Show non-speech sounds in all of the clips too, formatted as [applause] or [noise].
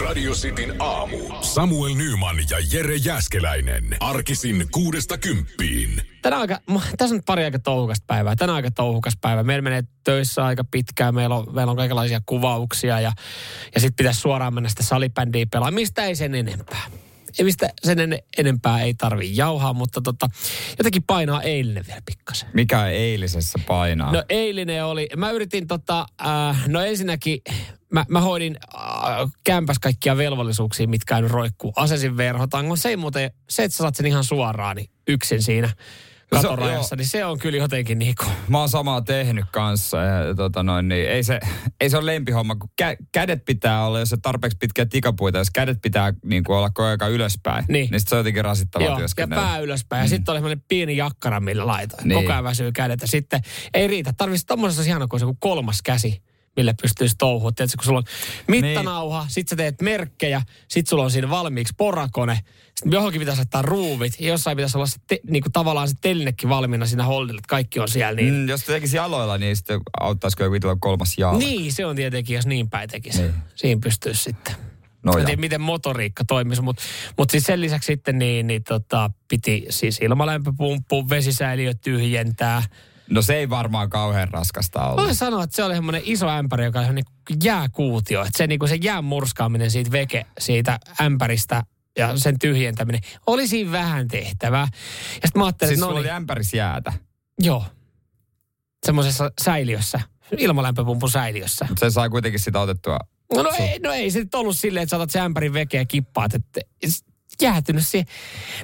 Radio Cityn aamu. Samuel Nyman ja Jere Jäskeläinen. Arkisin kuudesta kymppiin. Tänä aika, tässä on pari aika touhukasta päivää. Tänä aika touhukas päivä. Meillä menee töissä aika pitkään. Meillä on, meillä on kaikenlaisia kuvauksia ja, ja sitten pitäisi suoraan mennä sitä salibändiä pelaamaan. Mistä ei sen enempää? Ei mistä sen en, enempää ei tarvi jauhaa, mutta tota, jotenkin painaa eilinen vielä pikkasen. Mikä eilisessä painaa? No eilinen oli, mä yritin tota, äh, no ensinnäkin mä, mä hoidin äh, kämpäs kaikkia velvollisuuksia, mitkä on roikkuu. Asesin verhotangon. Se ei muuten, se, että sä saat sen ihan suoraan niin yksin siinä katorajassa, se, niin se on kyllä jotenkin niinku... Mä oon samaa tehnyt kanssa. Ja, tota noin, niin ei, se, ei se ole lempihomma, kun kä, kädet pitää olla, jos se tarpeeksi pitkiä tikapuita, jos kädet pitää niin kuin olla koko ajan ylöspäin, niin, niin se on jotenkin rasittavaa Joo, ja pää ylöspäin. Mm. Ja sitten oli semmoinen pieni jakkara, millä laitoin. Niin. Koko ajan väsyy kädet. Ja sitten ei riitä. Tarvitsisi tommosessa ihan kuin se kolmas käsi millä pystyisi touhumaan. Tiedätkö, kun sulla on mittanauha, niin. sit sä teet merkkejä, sit sulla on siinä valmiiksi porakone, sitten johonkin pitäisi laittaa ruuvit, ja jossain pitäisi olla se te, niin kuin tavallaan se telinekin valmiina siinä holdilla, että kaikki on siellä. Niin... Mm, jos tekisi jaloilla, niin sitten auttaisiko joku kolmas jalka? Niin, se on tietenkin, jos niin päin tekisi. Niin. Siinä pystyisi sitten. No en tiedä, miten motoriikka toimisi, mutta mut siis sen lisäksi sitten niin, niin tota, piti siis ilmalämpöpumppu, vesisäiliö tyhjentää, No se ei varmaan kauhean raskasta olla. Voin sanoa, että se oli semmoinen iso ämpäri, joka oli niin jääkuutio. Että se, niin se jään murskaaminen siitä veke, siitä ämpäristä ja sen tyhjentäminen, oli siinä vähän tehtävää. Ja sitten mä ajattelin, siis että no oli niin, ämpäris jäätä? Joo. Semmoisessa säiliössä, ilmalämpöpumpun säiliössä. Mutta se sai kuitenkin sitä otettua No, no, ei, no ei se nyt ollut silleen, että saatat se ämpärin vekeä ja kippaat. Että jäätynyt siihen.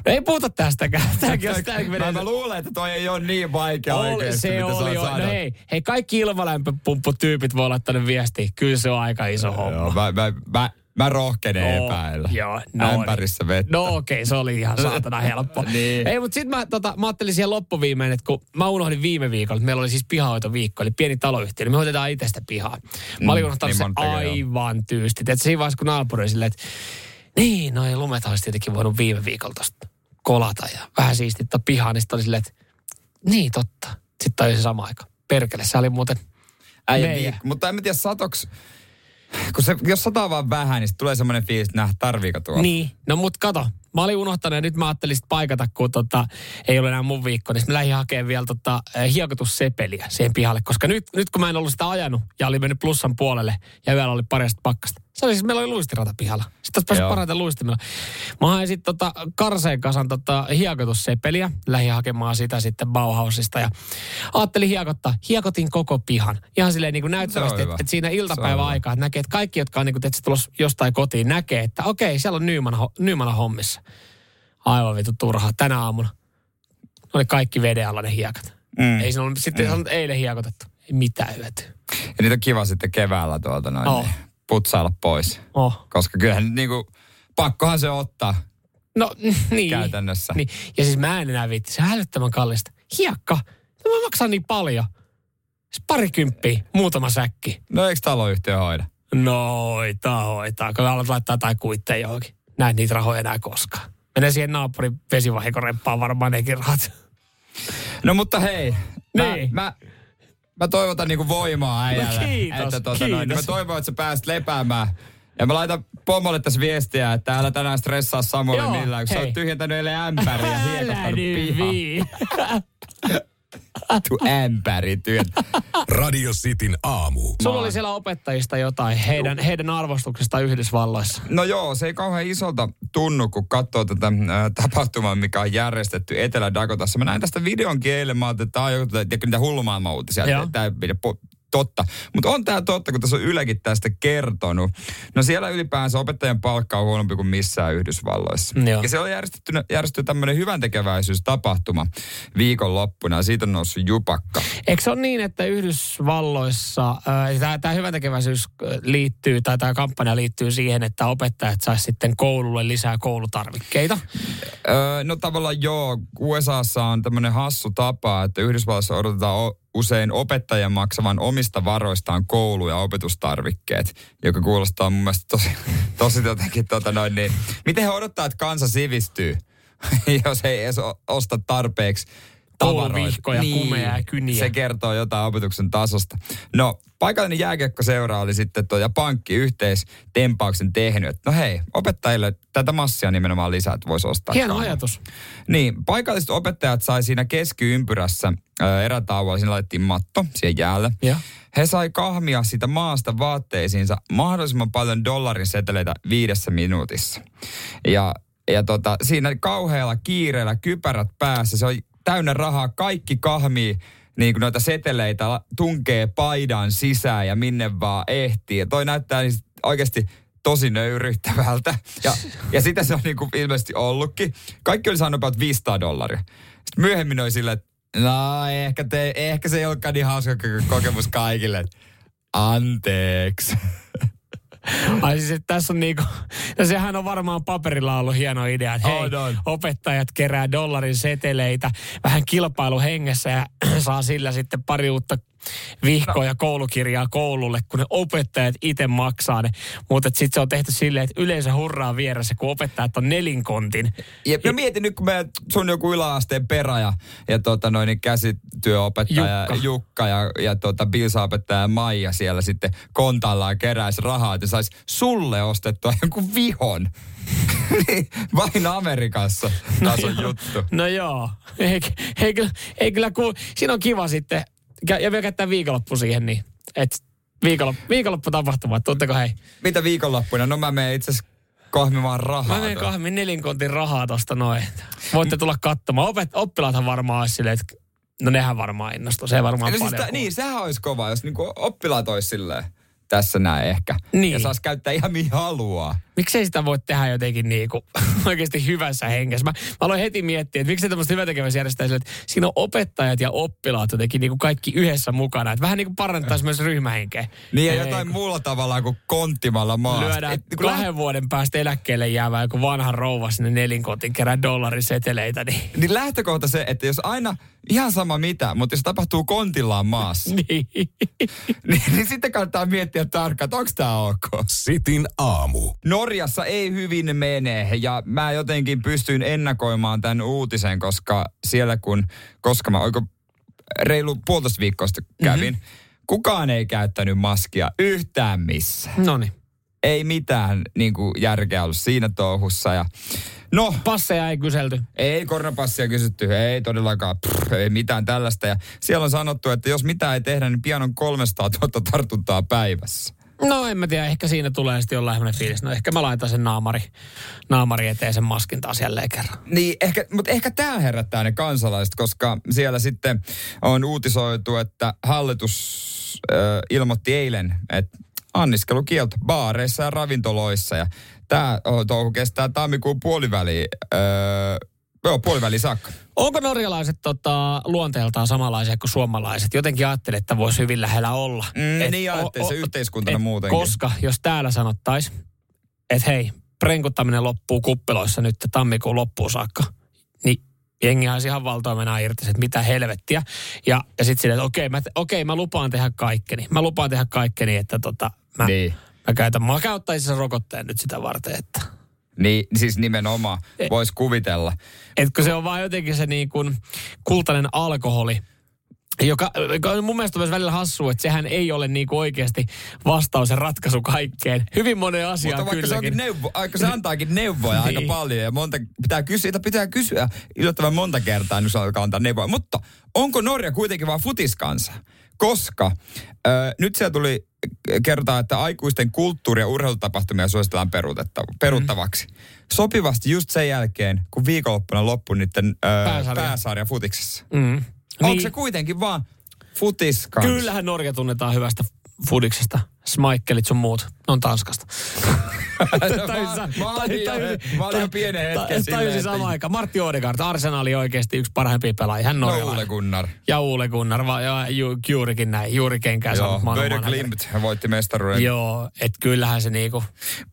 No ei puhuta tästäkään. Tämäkin on, tämäkin. Mä, mä luulen, että toi ei ole niin vaikea oli, oikeasti, se oli jo. No hei, hei, kaikki ilmalämpöpumpputyypit voi olla tänne viestiä. Kyllä se on aika iso homma. Joo, mä, mä, mä, Mä rohkenen no, epäillä. Joo, no Ämpärissä vettä. No okei, okay, se oli ihan saatana helppo. [laughs] niin. Ei, mutta sitten mä, tota, mä ajattelin siihen loppuviimeen, että kun mä unohdin viime viikolla, että meillä oli siis pihahoitoviikko, eli pieni taloyhtiö, niin me hoitetaan itsestä pihaa. Mä olin mm, unohtanut niin se aivan tyysti. Että siinä vaiheessa, kun naapuri silleen, että niin, no ei lumet olisi tietenkin voinut viime viikolla tosta kolata ja vähän siistittä pihaa, niin oli silleen, että niin totta. Sitten oli se sama aika. Perkele, se oli muuten Äijä viikko. Mutta en mä tiedä, satoks, kun se, jos sataa vaan vähän, niin tulee semmoinen fiilis, että näh, tarviiko tuo. Niin, no mut kato, Mä olin unohtanut ja nyt mä ajattelin paikata, kun tota, ei ole enää mun viikko, niin mä lähdin hakemaan vielä tota, eh, hiekotussepeliä siihen pihalle. Koska nyt, nyt kun mä en ollut sitä ajanut ja oli mennyt plussan puolelle ja yöllä oli parista pakkasta. Se oli siis, meillä oli luistirata pihalla. Sitten olisi päässyt parhaiten luistimella. Mä hain sitten tota, Karseen kasan tota, hiekotussepeliä. Lähdin hakemaan sitä sitten Bauhausista ja ajattelin hiekottaa. Hiekotin koko pihan. Ihan silleen niin kuin näyttävästi, että et siinä iltapäivä aikaa, että näkee, että kaikki, jotka on niin kuin, tulossa jostain kotiin, näkee, että okei, siellä on Nyman hommissa. Aivan vitu turhaa. Tänä aamuna oli kaikki veden alla ne hiekat. Mm. Ei ollut, sitten mm. eilen hiekotettu. Ei mitään hyötyä. Ja niitä on kiva sitten keväällä tuolta noin oh. niin putsailla pois. Oh. Koska kyllähän niin kuin, pakkohan se ottaa. No [laughs] niin. Käytännössä. Niin. Ja siis mä en enää viitti. Se on hälyttömän kallista. Hiekka. No mä maksan niin paljon. Siis parikymppiä, muutama säkki. No eikö taloyhtiö hoida? No, hoitaa, hoitaa. Kun alat laittaa jotain kuitteja johonkin. Näin niitä rahoja enää koskaan. Menee siihen naapurin vesivahikorempaan varmaan nekin rahat. No mutta hei, niin. mä, mä, mä toivotan niinku voimaa äijälle. No kiitos, että tuota kiitos. Noin, niin mä toivon, että sä pääset lepäämään. Ja mä laitan pomolle tässä viestiä, että älä tänään stressaa Samuelle millään, kun hei. sä oot tyhjentänyt eilen ämpäriä ja hiekottanut pihaa. [laughs] Tu ämpärityöt. Radio Cityn aamu. Sulla oli siellä opettajista jotain, heidän, heidän arvostuksesta Yhdysvalloissa. No joo, se ei kauhean isolta tunnu, kun katsoo tätä äh, tapahtumaa, mikä on järjestetty Etelä-Dakotassa. Mä näin tästä videon kielen, mä että tämä on joku, niitä hullumaailman uutisia. Tämä totta. Mutta on tämä totta, kun tässä on Ylekin tästä kertonut. No siellä ylipäänsä opettajan palkka on huonompi kuin missään Yhdysvalloissa. Joo. Ja se on järjestetty, järjestetty tämmöinen hyvän tekeväisyystapahtuma viikonloppuna ja siitä on noussut jupakka. Eikö se ole niin, että Yhdysvalloissa äh, tämä hyvän tekeväisyys liittyy, tai tämä kampanja liittyy siihen, että opettajat saisi sitten koululle lisää koulutarvikkeita? Öö, no tavallaan joo. USAssa on tämmöinen hassu tapa, että Yhdysvalloissa odotetaan usein opettajan maksavan omista varoistaan koulu- ja opetustarvikkeet, joka kuulostaa mun mielestä tosi, [laughs] tosi jotenkin tota noin niin. Miten he odottaa, että kansa sivistyy, [laughs] jos ei edes osta tarpeeksi kouluvihkoja, niin, kumeja ja kyniä. Se kertoo jotain opetuksen tasosta. No, paikallinen jääkiekkoseura oli sitten tuo ja pankki yhteistempauksen tehnyt, että no hei, opettajille tätä massia nimenomaan lisää, että voisi ostaa. Hieno kannan. ajatus. Niin, paikalliset opettajat sai siinä keskiympyrässä erätauolla, siinä laitettiin matto siihen jäälle. Ja. He sai kahmia sitä maasta vaatteisiinsa mahdollisimman paljon dollarin seteleitä viidessä minuutissa. Ja, ja tota, siinä kauhealla kiireellä kypärät päässä, se on täynnä rahaa, kaikki kahmii niin kuin noita seteleitä tunkee paidan sisään ja minne vaan ehtii. Ja toi näyttää niin oikeasti tosi nöyryttävältä. Ja, ja sitä se on niin kuin ilmeisesti ollutkin. Kaikki oli saanut about 500 dollaria. Sitten myöhemmin oli silleen, että no ehkä, te, ehkä se ei olekaan niin hauska kokemus kaikille. Anteeksi. [laughs] [laughs] Ai siis, että tässä on niinku, ja sehän on varmaan paperilla ollut hieno idea, että hei, on. opettajat kerää dollarin seteleitä vähän kilpailuhengessä ja [clears throat] saa sillä sitten pari uutta vihkoa ja koulukirjaa koululle, kun ne opettajat itse maksaa ne. Mutta sitten se on tehty silleen, että yleensä hurraa vieressä, kun opettajat on nelinkontin. Ja, ja mietin nyt, kun me, sun joku yläasteen perä ja, ja tota noin, niin käsityöopettaja Jukka, Jukka ja, ja tota Bilsa-opettaja Maija siellä sitten kontallaan keräisi rahaa, että saisi sulle ostettua joku vihon. [laughs] Niin, vain Amerikassa tason no juttu. No joo. Ei, ei, ei, ei kyllä ku, siinä on kiva sitten ja vielä käyttää viikonloppu siihen, niin et viikonloppu, viikonloppu tapahtuma, tuutteko hei? Mitä viikonloppuna? No mä menen itse asiassa kahmimaan rahaa. Mä menen kahmin nelinkontin rahaa tosta noin. Voitte tulla katsomaan. Opet, oppilaathan varmaan olisi silleen, että no nehän varmaan innostuu. Se varmaan no, siis paljon. Siis niin, sehän olisi kova, jos niinku oppilaat olisi silleen tässä näin ehkä. Niin. Ja saisi käyttää ihan mihin haluaa. Miksei sitä voi tehdä jotenkin niin kuin, [laughs] oikeasti hyvässä hengessä? Mä, mä aloin heti miettiä, että miksi tämmöistä hyvätekeväisjärjestää sille, että siinä on opettajat ja oppilaat jotenkin niin kuin kaikki yhdessä mukana. Että vähän niin kuin parantaisi myös ryhmähenkeä. Niin ja jotain kun... muulla tavalla kuin konttimalla maasta. Lyödään Et, kun kahden vuoden päästä eläkkeelle jäävä joku vanha rouva sinne nelinkotin kerää dollariseteleitä. Niin... [laughs] niin lähtökohta se, että jos aina ihan sama mitä, mutta jos tapahtuu kontillaan maassa, [laughs] niin. niin, niin sitten kannattaa miettiä tarkkaan, että onko tämä ok. Sitin aamu. Norjassa ei hyvin mene ja mä jotenkin pystyin ennakoimaan tämän uutisen, koska siellä kun, koska mä oiko reilu puolitoista viikkoa kävin, mm-hmm. kukaan ei käyttänyt maskia yhtään missä. No Ei mitään niin kuin, järkeä ollut siinä touhussa ja No. Passeja ei kyselty. Ei koronapassia kysytty, ei todellakaan, Pff, ei mitään tällaista. Ja siellä on sanottu, että jos mitään ei tehdä, niin pian on 300 000 tartuntaa päivässä. No en mä tiedä, ehkä siinä tulee sitten jollain sellainen fiilis. No ehkä mä laitan sen naamari, naamari eteen sen maskin taas jälleen kerran. Niin, ehkä, mutta ehkä tämä herättää ne kansalaiset, koska siellä sitten on uutisoitu, että hallitus äh, ilmoitti eilen, että anniskelukielto baareissa ja ravintoloissa. Ja tämä touhu kestää tammikuun puoliväliin. Öö, Joo, puoliväli saakka. Onko norjalaiset tota, luonteeltaan samanlaisia kuin suomalaiset? Jotenkin ajattelin, että voisi hyvin lähellä olla. Mm, et, niin ajattelin, se yhteiskuntana et, muutenkin. Koska jos täällä sanottaisiin, että hei, prenkuttaminen loppuu kuppiloissa nyt tammikuun loppuun saakka, niin jengi olisi ihan valtoimena irti, että mitä helvettiä. Ja, ja sitten silleen, että okei, mä, okei, mä lupaan tehdä kaikkeni. Mä lupaan tehdä kaikkeni, että tota, mä, niin. Mä käytän, mä käyttäisin sen rokotteen nyt sitä varten, että niin, siis nimenomaan, e- voisi kuvitella. Etkö se on vaan jotenkin se niin kuin kultainen alkoholi, joka, joka on mun mielestä myös välillä hassu, että sehän ei ole niin kuin oikeasti vastaus ja ratkaisu kaikkeen. Hyvin monen asiaan Mutta vaikka kylläkin. se, neuvo, aika se antaakin neuvoja niin. aika paljon ja monta, pitää kysyä, pitää kysyä yllättävän monta kertaa, niin se alkaa antaa neuvoja. Mutta onko Norja kuitenkin vaan futiskansa? Koska ö, nyt siellä tuli kertaa, että aikuisten kulttuuri- ja urheilutapahtumia suositellaan peruuttavaksi. Mm. Sopivasti just sen jälkeen, kun viikonloppuna loppui niiden pääsarja. pääsarja futiksessa. Mm. Onko niin. se kuitenkin vaan futis Kyllähän Norja tunnetaan hyvästä fudiksesta. Smikelit sun muut. Ne on Tanskasta. Tajusin samaan aikaan. Martti Odegaard, Arsenali oikeasti yksi parhaimpia pelaajia. Hän norjalainen. Ole Gunnar. Ja Uule Gunnar. Va, ja, ju, juurikin näin. Juuri kenkään saanut maailman Klimt voitti mestaruuden. Joo, että kyllähän se niinku.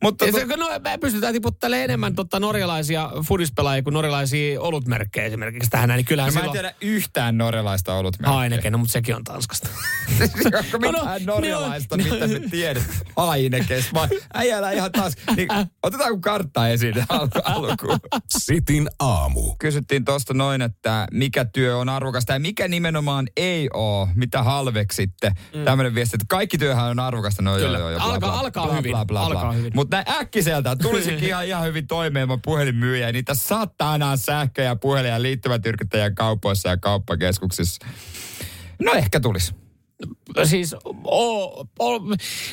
Mutta se, no, me pystytään tiputtelemaan enemmän totta norjalaisia fudispelaajia kuin norjalaisia olutmerkkejä esimerkiksi tähän näin. Niin kyllähän no, mä en tiedä yhtään norjalaista olutmerkkiä. Heineken, no, mutta sekin on Tanskasta. [laughs] Onko mitään no, no, norjalaista, no, mitä tiedä. Ainekes, vai äijällä ihan taas. Niin, otetaanko kartta esiin [laughs] al- alkuun? Sitin aamu. Kysyttiin tuosta noin, että mikä työ on arvokasta ja mikä nimenomaan ei ole, mitä halveksitte. Mm. Tämmöinen viesti, että kaikki työhän on arvokasta. No Kyllä. joo, joo, Alkaa- bla, bla, alkaa bla, hyvin. Bla, bla, bla. Alkaa hyvin. Mutta näin äkkiseltä tulisikin [laughs] ihan, ihan hyvin toimeen mun puhelinmyyjä. Niitä saattaa sähkö- ja puhelin- ja liittymätyrkyttäjä kaupoissa ja kauppakeskuksissa. No ehkä tulisi. Siis, o, o,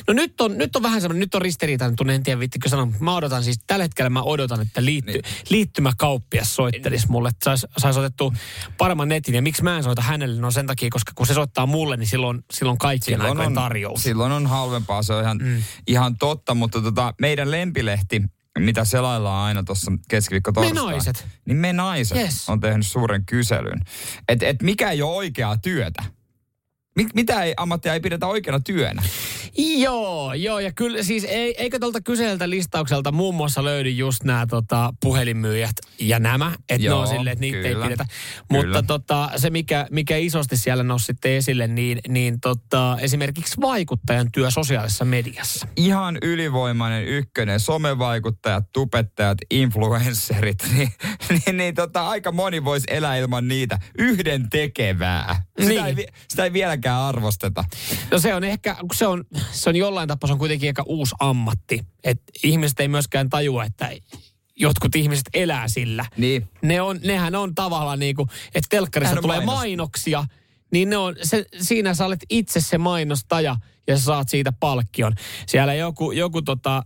no nyt on, nyt on vähän semmoinen, nyt on ristiriitainen tunne, en tiedä vittikö sanoa, mutta mä odotan siis, tällä hetkellä mä odotan, että liitty, niin. liittymäkauppias soittelisi mulle, että sais, sais otettu paremman netin. Ja miksi mä en soita hänelle? No sen takia, koska kun se soittaa mulle, niin silloin, silloin kaikkien Silloin aikojen on, tarjous. silloin on halvempaa, se on ihan, mm. ihan totta, mutta tota, meidän lempilehti, mitä selaillaan aina tuossa keskiviikko Me naiset. Niin me naiset Yes. on tehnyt suuren kyselyn. Että et mikä ei ole oikeaa työtä. Mit, mitä ei, ammattia ei pidetä oikeana työnä? Joo, joo, ja kyllä siis ei, eikö tuolta kyseiseltä listaukselta muun muassa löydy just nämä tota, puhelinmyyjät ja nämä, että ne on silleen, että niitä ei kyllä. pidetä. Kyllä. Mutta tota, se, mikä, mikä isosti siellä nousi sitten esille, niin, niin tota, esimerkiksi vaikuttajan työ sosiaalisessa mediassa. Ihan ylivoimainen ykkönen, somevaikuttajat, tubettajat, influencerit, [laughs] niin, niin, niin tota, aika moni voisi elää ilman niitä yhden tekevää. Sitä, Niin. ei, sitä ei vieläkään arvosteta. No se on ehkä, se on, se on jollain tapaa, se on kuitenkin aika uusi ammatti. Että ihmiset ei myöskään tajua, että jotkut ihmiset elää sillä. Niin. Ne on, nehän on tavallaan niin kuin, että telkkarissa tulee mainos. mainoksia, niin ne on, se, siinä sä olet itse se mainostaja ja sä saat siitä palkkion. Siellä joku, joku tota,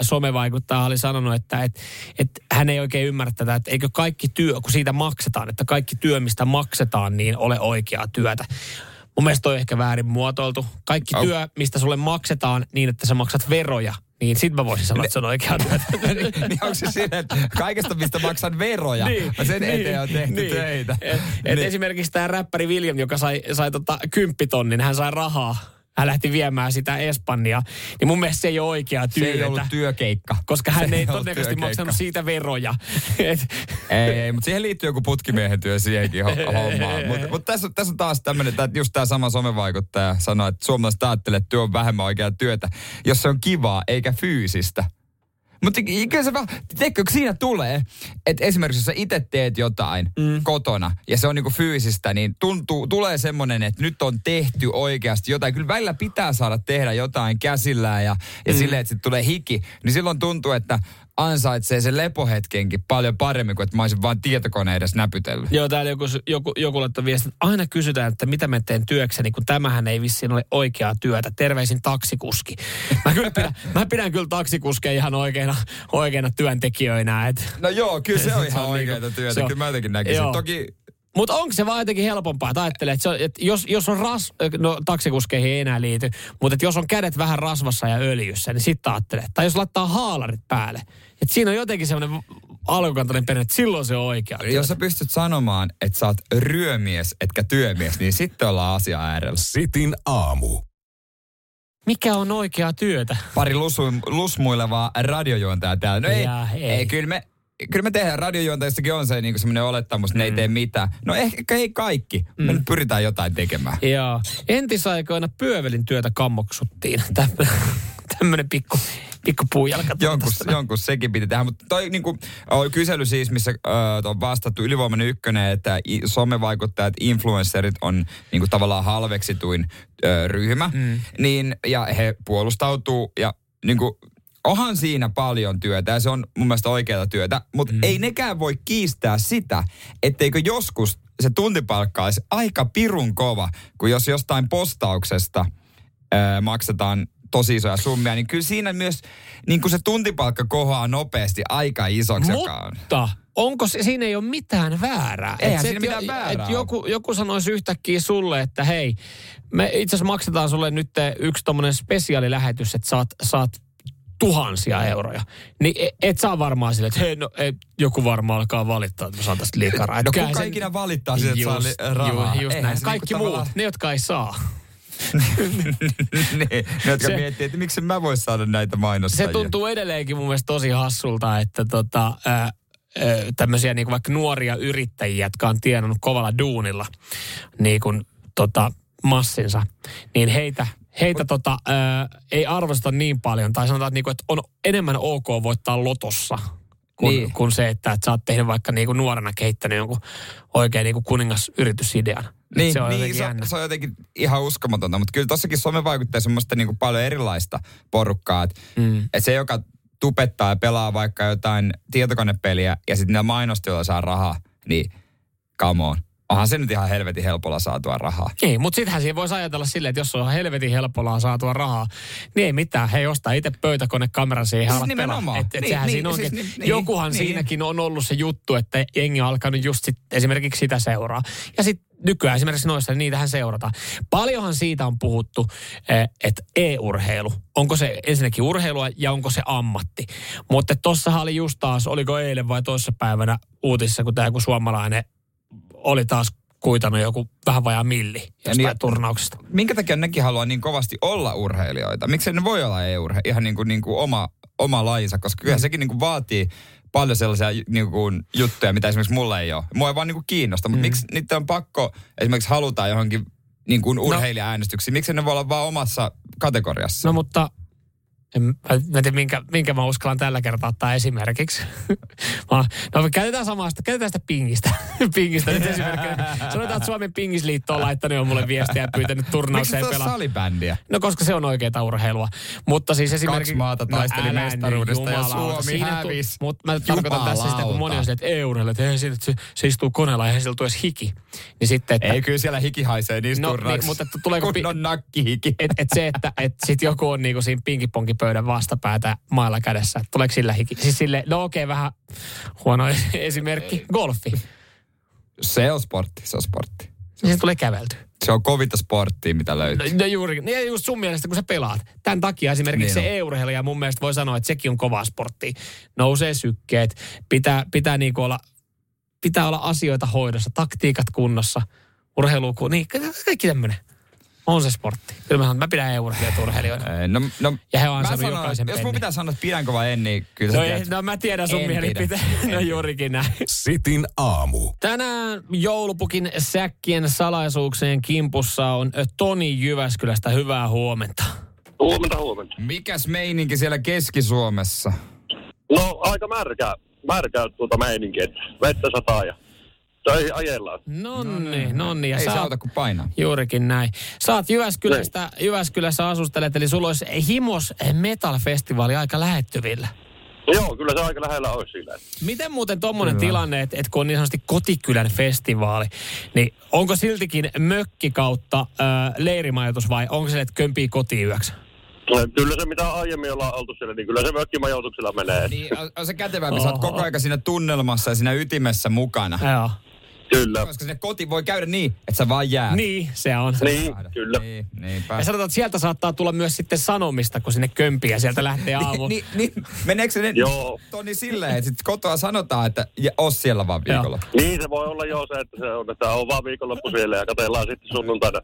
somevaikuttaja oli sanonut, että et, et hän ei oikein ymmärrä tätä, että eikö kaikki työ, kun siitä maksetaan, että kaikki työ, mistä maksetaan, niin ole oikeaa työtä. Mun mielestä toi on ehkä väärin muotoiltu. Kaikki Au. työ, mistä sulle maksetaan niin, että sä maksat veroja, niin sit mä voisin sanoa, että se on oikeaa työtä. [laughs] niin onko se siinä, että kaikesta mistä maksan veroja, niin, sen eteen on tehty niin. töitä. Et, et Niin. Esimerkiksi tämä räppäri William, joka sai, sai tota kymppitonnin, hän sai rahaa. Hän lähti viemään sitä Espanjaa. Niin mun mielestä se ei ole oikea Se työtä. ei ollut työkeikka. koska hän Se ei ollut todennäköisesti maksanut siitä veroja. [laughs] Et, Ei, ei, mutta siihen liittyy joku putkimiehen työ siihenkin ho- hommaan. Mutta mut tässä, tässä on taas tämmöinen, että just tämä sama somevaikuttaja sanoi, että suomalaiset ajattelee, että työ on vähemmän oikeaa työtä, jos se on kivaa eikä fyysistä. Mutta kyllä se vaan, tiedätkö, siinä tulee, että esimerkiksi jos sä itse teet jotain mm. kotona ja se on niinku fyysistä, niin tuntuu, tulee semmoinen, että nyt on tehty oikeasti jotain. Kyllä välillä pitää saada tehdä jotain käsillään ja, ja mm. silleen, että sitten tulee hiki. Niin silloin tuntuu, että ansaitsee sen lepohetkenkin paljon paremmin kuin että mä olisin vaan tietokoneen edes näpytellyt. joo, täällä joku, joku, joku laittoi viestin, että aina kysytään, että mitä mä teen työkseni, kun tämähän ei vissiin ole oikeaa työtä. Terveisin taksikuski. Mä, kyllä pidän, mä pidän kyllä taksikuskeja ihan oikeina, oikeina työntekijöinä. Et. No joo, kyllä se [laughs] on ihan on oikeaa niinku- työtä. se on- Kyllä mä jotenkin näkisin. Joo. Toki Mutta onko se vaan jotenkin helpompaa, että ajattelee, että, se on, että jos, jos on ras, no taksikuskeihin ei enää liity, mutta että jos on kädet vähän rasvassa ja öljyssä, niin sitten ajattelee. Tai jos laittaa haalarit päälle. Että siinä on jotenkin semmoinen alkukantainen perinne, että silloin se on oikea. jos sä pystyt sanomaan, että sä oot ryömies etkä työmies, niin sitten ollaan asia äärellä. Sitin aamu. Mikä on oikeaa työtä? Pari lusu, lusmuilevaa radiojuontajaa täällä. No ei, Ja ei. ei. kyllä me Kyllä me tehdään radiojuontajistakin on se niin semmoinen olettamus, että ne ei tee mitään. No ehkä ei kaikki. Me nyt pyritään jotain tekemään. Joo. Entisaikoina pyövelin työtä kammoksuttiin. Tämmöinen pikku, pikku puujalka. Jonkun, jonkun sekin piti tehdä, mutta toi niinku, oli kysely siis, missä ö, on vastattu ylivoimainen ykkönen, että somevaikuttajat, influencerit on niinku tavallaan halveksituin ö, ryhmä, mm. niin, ja he puolustautuu ja niinku, onhan siinä paljon työtä ja se on mun mielestä oikeaa työtä, mutta mm. ei nekään voi kiistää sitä, etteikö joskus se tuntipalkka olisi aika pirun kova, kun jos jostain postauksesta ö, maksetaan tosi isoja summia, niin kyllä siinä myös niin kuin se tuntipalkka kohoaa nopeasti aika isoksi. Mutta onko se, siinä ei ole mitään väärää. Eihän Et se, siinä et mitään jo- väärää et joku, joku sanoisi yhtäkkiä sulle, että hei, me itse asiassa maksetaan sulle nyt yksi tommonen spesiaalilähetys, että saat, saat tuhansia euroja. Niin e- et saa varmaan sille, että hei, no, et, joku varmaan alkaa valittaa, että mä saan tästä liikaa rahaa. No kuka sen- ikinä valittaa siitä, että saa Just- li- rahaa? Ju, just Eihän näin. se Kaikki niinku muut, tavallaan- ne jotka ei saa. Niin, ne, jotka Se- miettii, että miksi mä vois saada näitä mainostajia. Se tuntuu edelleenkin mun mielestä tosi hassulta, että tota, tämmöisiä niin vaikka nuoria yrittäjiä, jotka on tienannut kovalla duunilla niin kuin, tota, massinsa, niin heitä, heitä tota, ää, ei arvosteta niin paljon, tai sanotaan, että, niinku, että on enemmän ok voittaa lotossa kuin, niin. kuin se, että, että sä oot tehnyt vaikka niinku nuorena kehittänyt jonkun oikein niinku kuningasyritysidean. Niin, se on, niin se, se on jotenkin ihan uskomatonta, mutta kyllä tossakin some vaikuttaa semmoista niinku paljon erilaista porukkaa, että mm. et se, joka tupettaa ja pelaa vaikka jotain tietokonepeliä ja sitten niillä mainostiloilla saa rahaa, niin come on onhan se nyt ihan helvetin helpolla saatua rahaa. Niin, mutta sittenhän siinä voisi ajatella silleen, että jos on helvetin helpolla saatua rahaa, niin ei mitään. Hei, ostaa itse pöytäkonekameran siihen siis pelaa. Et, et niin, sehän niin, siinä onkin. Siis, niin, Jokuhan niin. siinäkin on ollut se juttu, että jengi on alkanut just sit, esimerkiksi sitä seuraa. Ja sitten nykyään esimerkiksi noissa, niin niitähän seurataan. Paljonhan siitä on puhuttu, eh, että e-urheilu, onko se ensinnäkin urheilua ja onko se ammatti. Mutta tossahan oli just taas, oliko eilen vai toissa päivänä uutisissa, kun tämä joku suomalainen oli taas kuitannut joku vähän vajaa milli jostain niin, turnauksesta. Minkä takia nekin haluaa niin kovasti olla urheilijoita? Miksi ne voi olla e-urhe, ihan niin kuin, niin kuin oma, oma lajinsa? Koska kyllä mm. sekin niin kuin vaatii paljon sellaisia niin kuin, juttuja, mitä esimerkiksi mulle ei ole. Mua ei vaan niin kuin kiinnosta, mutta mm. miksi niitä on pakko esimerkiksi halutaan johonkin niin kuin no. urheilija-äänestyksiin? Miksi ne voi olla vaan omassa kategoriassa? No mutta en, mä en tiedä, minkä, minkä mä uskallan tällä kertaa ottaa esimerkiksi. [laughs] no käytetään samasta, käytetään sitä pingistä. [laughs] pingistä nyt esimerkkinä. Sanotaan, että Suomen pingisliitto on laittanut jo mulle viestiä ja pyytänyt turnaukseen pelaa. Miksi salibändiä? No koska se on oikeaa urheilua. Mutta siis esimerkiksi... Kaksi maata no taisteli no, mestaruudesta ja Suomi hävisi. Mutta mä tarkoitan tässä sitä, kun moni on se, että eu että ei, se, se, se, istuu koneella ja sillä edes hiki. Niin sitten, että, ei, kyllä siellä hiki haisee niistä no, niin, mutta tuleeko... Kunnon nakkihiki. Että et se, että et sit joku on niinku siinä pinkiponkin pöydän vastapäätä mailla kädessä. Tuleeko sillä hiki? Siis sille, no okei, okay, vähän huono [laughs] esimerkki. Golfi. Se on sportti, se on sportti. Se, se tulee kävelty. Se on kovinta sporttia, mitä löytyy. No, no juuri, niin just sun mielestä, kun sä pelaat. Tämän takia esimerkiksi niin se e-urheilija mun mielestä voi sanoa, että sekin on kovaa sporttia. Nousee sykkeet, pitää, pitää niinku olla, pitää olla asioita hoidossa, taktiikat kunnossa, urheilu, niin kaikki tämmöinen. On se sportti. Kyllä mä, sanon, mä pidän EU-urheilijat urheilijoina. No, no, ja he on sanon, jokaisen Jos mun pitää sanoa, että pidänkö vai en, niin kyllä no, ei, no mä tiedän sun mielipiteen. No juurikin näin. Sitin aamu. Tänään joulupukin säkkien salaisuuksien kimpussa on Toni Jyväskylästä. Hyvää huomenta. Huomenta, huomenta. Mikäs meininki siellä Keski-Suomessa? No aika märkää, märkää tuota meininki, että vettä sataa ja töihin ajellaan. Nonni, nonni. Ja Ei saa auta kuin painaa. Juurikin näin. Saat Jyväskylästä, niin. Jyväskylässä asustelet, eli sulla olisi Himos Metal Festivaali aika lähettyvillä. Joo, kyllä se aika lähellä olisi sillä. Miten muuten tuommoinen tilanne, että, että kun on niin sanotusti kotikylän festivaali, niin onko siltikin mökki kautta äh, leirimajoitus vai onko se, että kömpii kotiyöksi? Kyllä se, mitä aiemmin ollaan oltu siellä, niin kyllä se mökkimajoituksella menee. Niin, on, on se kätevämpi, sä oot koko aika siinä tunnelmassa ja siinä ytimessä mukana. Joo. Kyllä. Koska sinne koti voi käydä niin, että sä vaan jää. Niin, se on. Niin, kyllä. Niin, niinpä. Ja sanotaan, että sieltä saattaa tulla myös sitten sanomista, kun sinne kömpiä ja sieltä lähtee aamu. niin, niin, meneekö se ne Joo. Toni silleen, että sitten kotoa sanotaan, että oo siellä vaan viikolla? Niin, se voi olla jo se, että se on, että on vaan viikonloppu siellä ja katsellaan sitten sunnuntaina.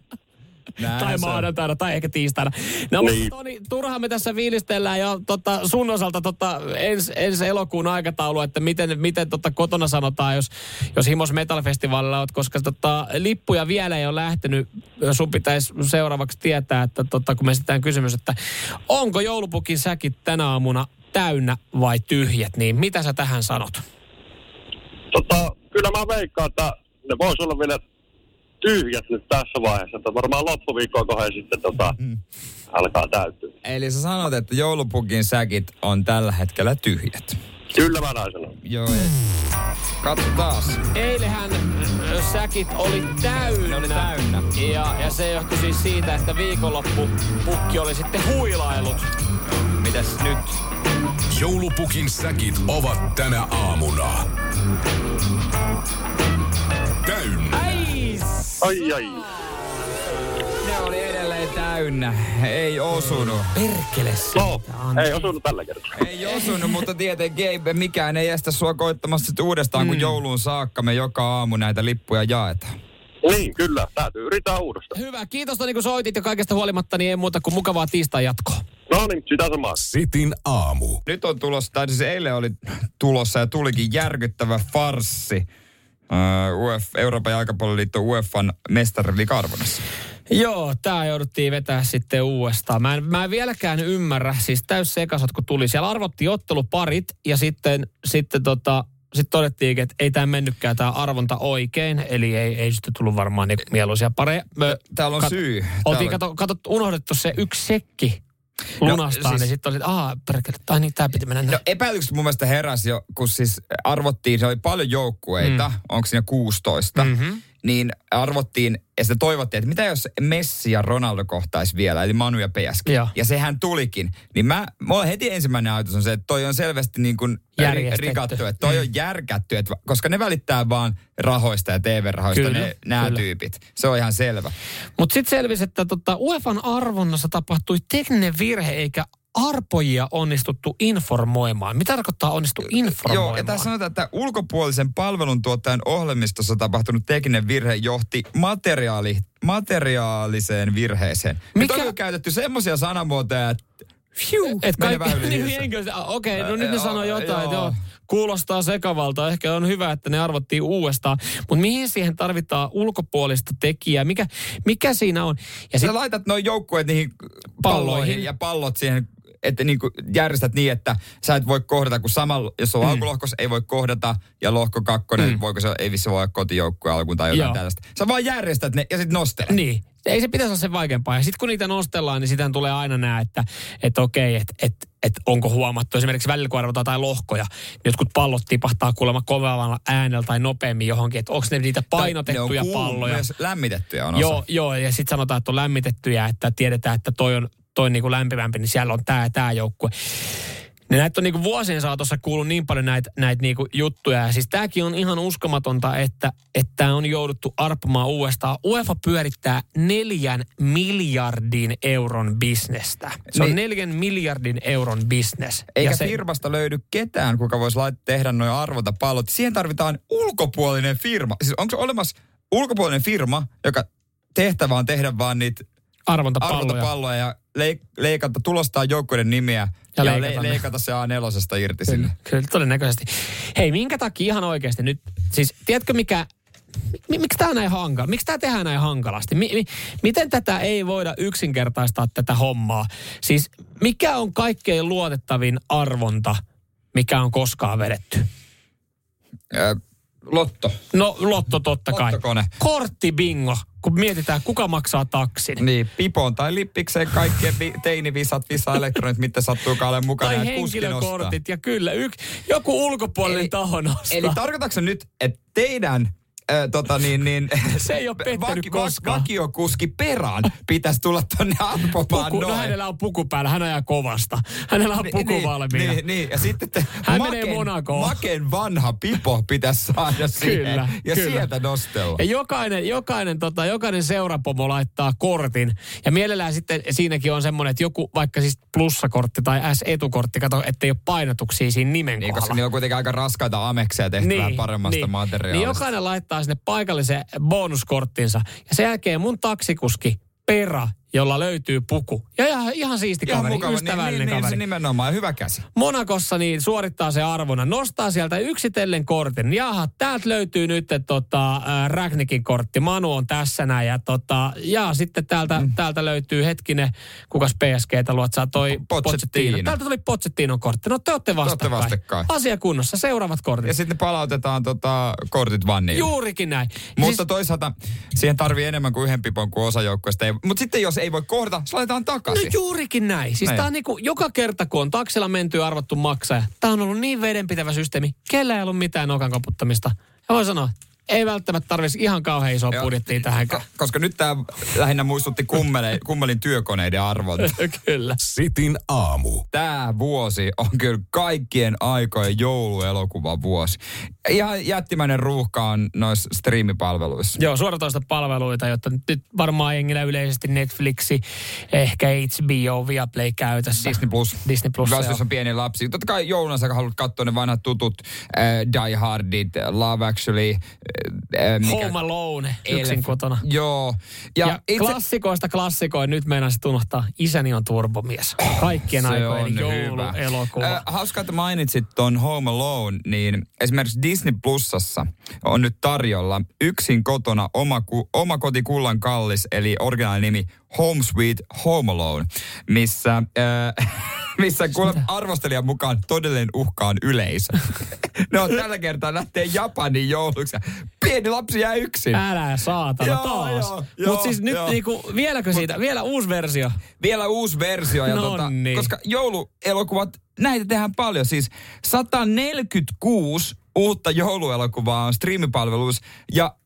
Näin tai maanantaina tai ehkä tiistaina. No niin. mutta Toni, turhaan me tässä viilistellään jo tota, sun osalta tota, ensi ens elokuun aikataulu, että miten, miten tota, kotona sanotaan, jos, jos Himos Metal Festivalilla olet, koska tota, lippuja vielä ei ole lähtenyt. Sun pitäisi seuraavaksi tietää, että tota, kun me esitetään kysymys, että onko joulupukin säkit tänä aamuna täynnä vai tyhjät, niin mitä sä tähän sanot? Tota, kyllä mä veikkaan, että ne voisi olla vielä tyhjät nyt tässä vaiheessa. Että varmaan loppuviikkoa kohden sitten tota, mm. alkaa täyttyä. Eli sä sanot, että joulupukin säkit on tällä hetkellä tyhjät. Kyllä mä näin sanon. Joo. Katso taas. Eilähän säkit oli täynnä. Ne oli täynnä. Ja, ja se johtui siis siitä, että viikonloppu pukki oli sitten huilailut. Mitäs nyt? Joulupukin säkit ovat tänä aamuna. Täynnä. Ai, ai, ai. Ne oli edelleen täynnä. Ei osunut. Perkele no, ei osunut tällä kertaa. Ei osunut, mutta tietenkin mikään ei estä sua koittamasta sit uudestaan, mm. kun jouluun saakka me joka aamu näitä lippuja jaetaan. Niin, kyllä. Täytyy yrittää uudestaan. Hyvä. Kiitos Toni, kun soitit ja kaikesta huolimatta, niin ei muuta kuin mukavaa tiistai jatkoa. No niin, sitä samaa. Sitin aamu. Nyt on tulossa, tai siis eilen oli tulossa ja tulikin järkyttävä farssi uh, Uf, Euroopan jalkapalloliitto UEFan mestariliiga Joo, tämä jouduttiin vetää sitten uudestaan. Mä en, mä en vieläkään ymmärrä, siis täys sekasot kun tuli. Siellä arvottiin otteluparit ja sitten, sitten tota, sitten todettiin, että ei tämä mennytkään tämä arvonta oikein, eli ei, ei sitten tullut varmaan niin mieluisia pareja. Me, Täällä on kat- syy. Oltiin kato, kato, unohdettu se yksi sekki lunastaa, no, siis, niin sitten oli, että aah, perkele, tai niin, tämä piti mennä näin. No epäilykset mun mielestä heräsi jo, kun siis arvottiin, se oli paljon joukkueita, mm. onko siinä 16, mm-hmm niin arvottiin, ja sitä toivottiin, että mitä jos Messi ja Ronaldo kohtaisi vielä, eli Manu ja PSG. Ja, ja sehän tulikin. Niin mä, mulla heti ensimmäinen ajatus on se, että toi on selvästi niin kuin rikattu, että toi mm. on järkätty, että, koska ne välittää vaan rahoista ja TV-rahoista kyllä, ne, nämä kyllä. tyypit. Se on ihan selvä. Mutta sitten selvisi, että tota, UEFan arvonnassa tapahtui tekninen virhe, eikä arpojia onnistuttu informoimaan. Mitä tarkoittaa onnistu informoimaan? Joo, ja tässä sanotaan, että ulkopuolisen palveluntuottajan ohjelmistossa tapahtunut tekninen virhe johti materiaali, materiaaliseen virheeseen. Mikä? Nyt on käytetty semmoisia sanamuotoja, että Fiu, et kaikki, niin, okei, okay, no nyt ne sanoo jotain, joo, kuulostaa sekavalta. Ehkä on hyvä, että ne arvottiin uudestaan. Mutta mihin siihen tarvitaan ulkopuolista tekijää? Mikä, mikä siinä on? Ja sit, Sä laitat noin joukkueet niihin palloihin. palloihin ja pallot siihen että niin kuin järjestät niin, että sä et voi kohdata, kun samalla, jos on mm. alkulohkos, ei voi kohdata, ja lohko kakkonen, mm. voiko se, ei vissi voi olla kotijoukkue alkuun tai jotain Joo. tällaista. Sä vaan järjestät ne ja sitten nostelet. Niin. Ei se pitäisi olla se vaikeampaa. Ja sitten kun niitä nostellaan, niin sitten tulee aina nämä, että, että okei, että, että, että onko huomattu esimerkiksi välillä kun arvotaan tai lohkoja, niin jotkut pallot tipahtaa kuulemma kovalla äänellä tai nopeammin johonkin, että onko ne niitä painotettuja ne on palloja. Myös lämmitettyjä on osa. Joo, joo ja sitten sanotaan, että on lämmitettyjä, että tiedetään, että toi on toi niin kuin lämpimämpi, niin siellä on tämä ja tämä joukkue. Niin näitä on niin kuin vuosien saatossa kuullut niin paljon näitä, näitä niin kuin juttuja. Ja siis tämäkin on ihan uskomatonta, että, että on jouduttu arppamaan uudestaan. UEFA pyörittää neljän miljardin euron bisnestä. Se niin. on neljän miljardin euron bisnes. Eikä ja se, firmasta löydy ketään, kuka voisi tehdä noin arvota pallot. Siihen tarvitaan ulkopuolinen firma. Siis onko se olemassa ulkopuolinen firma, joka tehtävä on tehdä vaan niitä arvontapalloja, arvontapalloja ja leik- leikata, tulostaa joukkueiden nimiä ja, ja leikata, le- leikata se A4 irti kyllä, sinne. Kyllä, todennäköisesti. Hei, minkä takia ihan oikeasti nyt, siis tiedätkö mikä, miksi tämä näin hankala? Miksi tämä tehdään näin hankalasti? Mi- mi- miten tätä ei voida yksinkertaistaa tätä hommaa? Siis mikä on kaikkein luotettavin arvonta, mikä on koskaan vedetty? Äh, lotto. No lotto totta kai. Lottokone. Korttibingo kun mietitään, kuka maksaa taksin. Niin, pipoon tai lippikseen kaikkien vi- teinivisat, visa-elektronit, mitä sattuu olemaan mukana. Tai henkilökortit ja kyllä, yk, joku ulkopuolinen eli, taho nostaa. Eli tarkoitatko nyt, että teidän äh, tota niin, niin, [laughs] se ei ole pettänyt vaki, koskaan. Vakiokuski perään pitäisi tulla tonne arpomaan Puku, no noin. No hänellä on puku päällä, hän ajaa kovasta. Hänellä on puku niin, valmiina. Niin, niin, ja sitten te, hän Maken, menee Monakoon. Maken vanha pipo pitäisi saada siihen. Kyllä, ja kyllä. sieltä nostella. Ja jokainen, jokainen, tota, jokainen seurapomo laittaa kortin. Ja mielellään sitten siinäkin on semmoinen, että joku vaikka siis plussakortti tai S-etukortti, kato, ettei ole painotuksia siinä nimen niin, kohdalla. koska niillä on kuitenkin aika raskaita amekseja tehty niin, paremmasta niin. materiaalista. Niin jokainen laittaa sinne paikallisen bonuskorttinsa. Ja sen jälkeen mun taksikuski Pera jolla löytyy puku. Ja ihan, ihan siisti ihan kaveri, mukava. Niin, ystävällinen niin, niin, kaveri. Niin, nimenomaan, hyvä käsi. Monakossa niin suorittaa se arvona, nostaa sieltä yksitellen kortin. Jaha, täältä löytyy nyt tota, äh, Ragnikin kortti, Manu on tässä näin. Ja, tota, ja sitten täältä, mm. täältä löytyy hetkinen, kukas PSGtä luot, saa toi Pochettino. Täältä tuli Pochettinon kortti. No te olette vastakkain. Te vastakkain. Asia kunnossa, seuraavat kortit. Ja sitten palautetaan tota, kortit vanniin. Juurikin näin. Mutta siis... toisaalta siihen tarvii enemmän kuin yhden pipon kuin osa joukkueesta. Mutta sitten jos ei voi kohdata, se laitetaan takaisin. No juurikin näin. Siis tämä on niinku, joka kerta kun on taksilla menty ja arvottu maksaja, tämä on ollut niin vedenpitävä systeemi. Kellä ei ollut mitään nokan koputtamista. Ja voi sanoa, ei välttämättä tarvitsisi ihan kauhean isoa budjettia tähän. Koska nyt tämä lähinnä muistutti kummele, kummelin työkoneiden arvot. [laughs] kyllä. Sitin aamu. Tämä vuosi on kyllä kaikkien aikojen jouluelokuva vuosi. Ihan jättimäinen ruuhka on noissa striimipalveluissa. Joo, suoratoista palveluita, jotta nyt varmaan jengillä yleisesti Netflixi, ehkä HBO, Viaplay käytössä. Disney Plus. Disney Plus, Jos on pieni lapsi. Totta kai jouluna sä haluat katsoa ne vanhat tutut äh, Die Hardit, Love Actually, mikä, Home Alone, yksin kotona. Joo. Ja, ja itse... klassikoista klassikoin, nyt meidän sitten unohtaa, Isäni on turbomies. Kaikkien aikojen jouluelokuva. Äh, hauska, että mainitsit ton Home Alone, niin esimerkiksi Disney Plusassa on nyt tarjolla yksin kotona oma, oma koti kullan kallis, eli originaali nimi Home Sweet Home Alone, missä, äh, [laughs] missä kuule arvostelijan mukaan todellinen uhka on yleisö. [laughs] no tällä kertaa lähtee Japanin jouluksi. Pieni lapsi jää yksin. Älä saatana joo, taas. Mutta siis nyt joo. niinku, vieläkö siitä, vielä uusi versio? Vielä uusi versio. Ja tota, koska jouluelokuvat, näitä tehdään paljon. Siis 146 uutta jouluelokuvaa on striimipalveluissa ja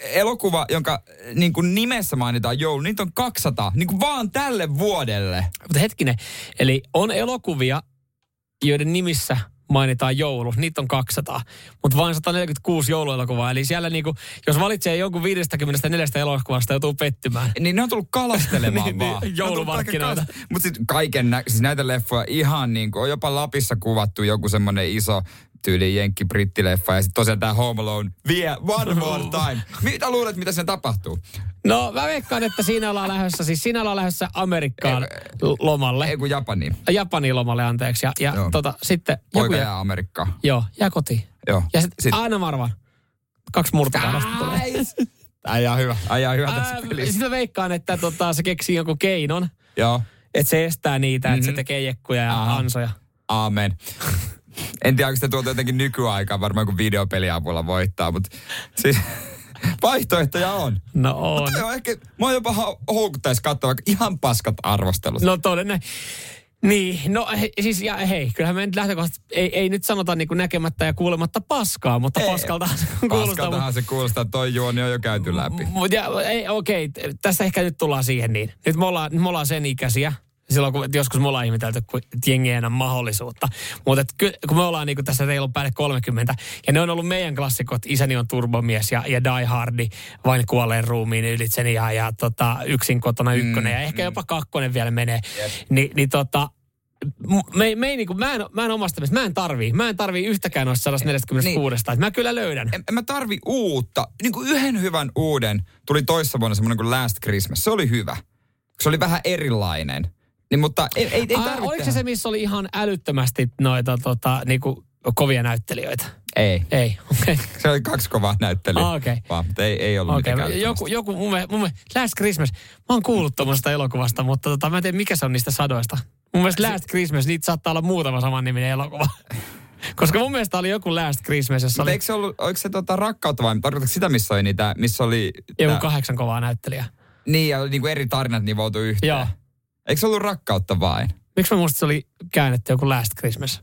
elokuva, jonka niin kuin nimessä mainitaan joulu, niitä on 200, niin kuin vaan tälle vuodelle. Mutta hetkinen, eli on elokuvia, joiden nimissä mainitaan joulu, niitä on 200, mutta vain 146 jouluelokuvaa. Eli siellä niinku, jos valitsee jonkun 54 elokuvasta, joutuu pettymään. Niin ne on tullut kalastelemaan [laughs] niin, vaan. Niin, joulumarkkinoita. Mutta sitten kaiken, nä- siis näitä leffoja ihan niin kuin, on jopa Lapissa kuvattu joku semmoinen iso tyyli jenkki brittileffa ja sitten tosiaan tämä Home Alone vie one more time. Mitä luulet, mitä sen tapahtuu? No mä veikkaan, että siinä ollaan lähdössä, siis siinä ollaan lähdössä Amerikkaan ei, lomalle. Ei kun Japaniin. Japaniin lomalle, anteeksi. Ja, ja tota, sitten... Poika jää Amerikkaan. Joo, jää kotiin. Joo. Ja sitten sit. aina varmaan. Kaksi murtokannasta tulee. Äijä hyvä, äijä hyvä tässä pelissä. Sitten veikkaan, että tota, se keksii jonkun keinon. Joo. Että se estää niitä, mm-hmm. että se mhm. tekee jekkuja ja Aha. ansoja. Aamen. En tiedä, onko se tuolta jotenkin nykyaikaan, varmaan kun videopeliavulla voittaa, mutta siis [laughs] vaihtoehtoja on. No on. Mutta on ehkä, mua jopa houkuttaisi katsoa ihan paskat arvostelut. No todennäköisesti. Niin, no he, siis ja hei, kyllähän me nyt lähtökohtaisesti, ei, ei nyt sanota niin näkemättä ja kuulematta paskaa, mutta ei, paskaltahan se kuulostaa. Paskaltahan se kuulostaa, toi juoni on jo käyty läpi. Mutta okei, okay, tässä ehkä nyt tullaan siihen niin. Nyt me ollaan, me ollaan sen ikäisiä, silloin kun joskus me ollaan ihmetelty, kun jengi ei enää mahdollisuutta. Mutta kun me ollaan niin tässä reilu päälle 30, ja ne on ollut meidän klassikot, Isäni on turbomies ja, ja Die Hardi, vain kuolleen ruumiin ylitseni ja, ja tota, yksin kotona ykkönen, mm, ja ehkä mm. jopa kakkonen vielä menee. Yep. Ni, niin tota, me, me ei niinku, mä en, mä en omasta mä en tarvii, mä en tarvii yhtäkään noista 146, niin. että mä kyllä löydän. En, en mä tarvi uutta, niin kuin yhden hyvän uuden, tuli toissa vuonna semmoinen kuin Last Christmas, se oli hyvä. Se oli vähän erilainen. Niin, mutta ei, ei, ei tarvitse. Oliko se se, missä oli ihan älyttömästi noita tota, niinku, kovia näyttelijöitä? Ei. Ei, okei. Okay. Se oli kaksi kovaa näyttelijää. Ah, okei. Okay. mutta ei, ei ollut okay. mitään Joku, joku mun, mielestä, mun mielestä, Last Christmas, mä oon kuullut tuommoisesta elokuvasta, mutta tota, mä en tiedä mikä se on niistä sadoista. Mun mielestä Last Christmas, niitä saattaa olla muutama saman niminen elokuva. [laughs] Koska mun mielestä oli joku Last Christmas, jossa oli... Eikö se ollut, oliko se tota rakkautta vai tarkoitatko sitä, missä oli niitä, missä oli... Joku tää... kahdeksan kovaa näyttelijää. Niin, ja niin kuin eri tarinat nivoutu yhteen. Joo. Eikö se ollut rakkautta vain? Miksi mä muistin, se oli käännetty joku Last Christmas?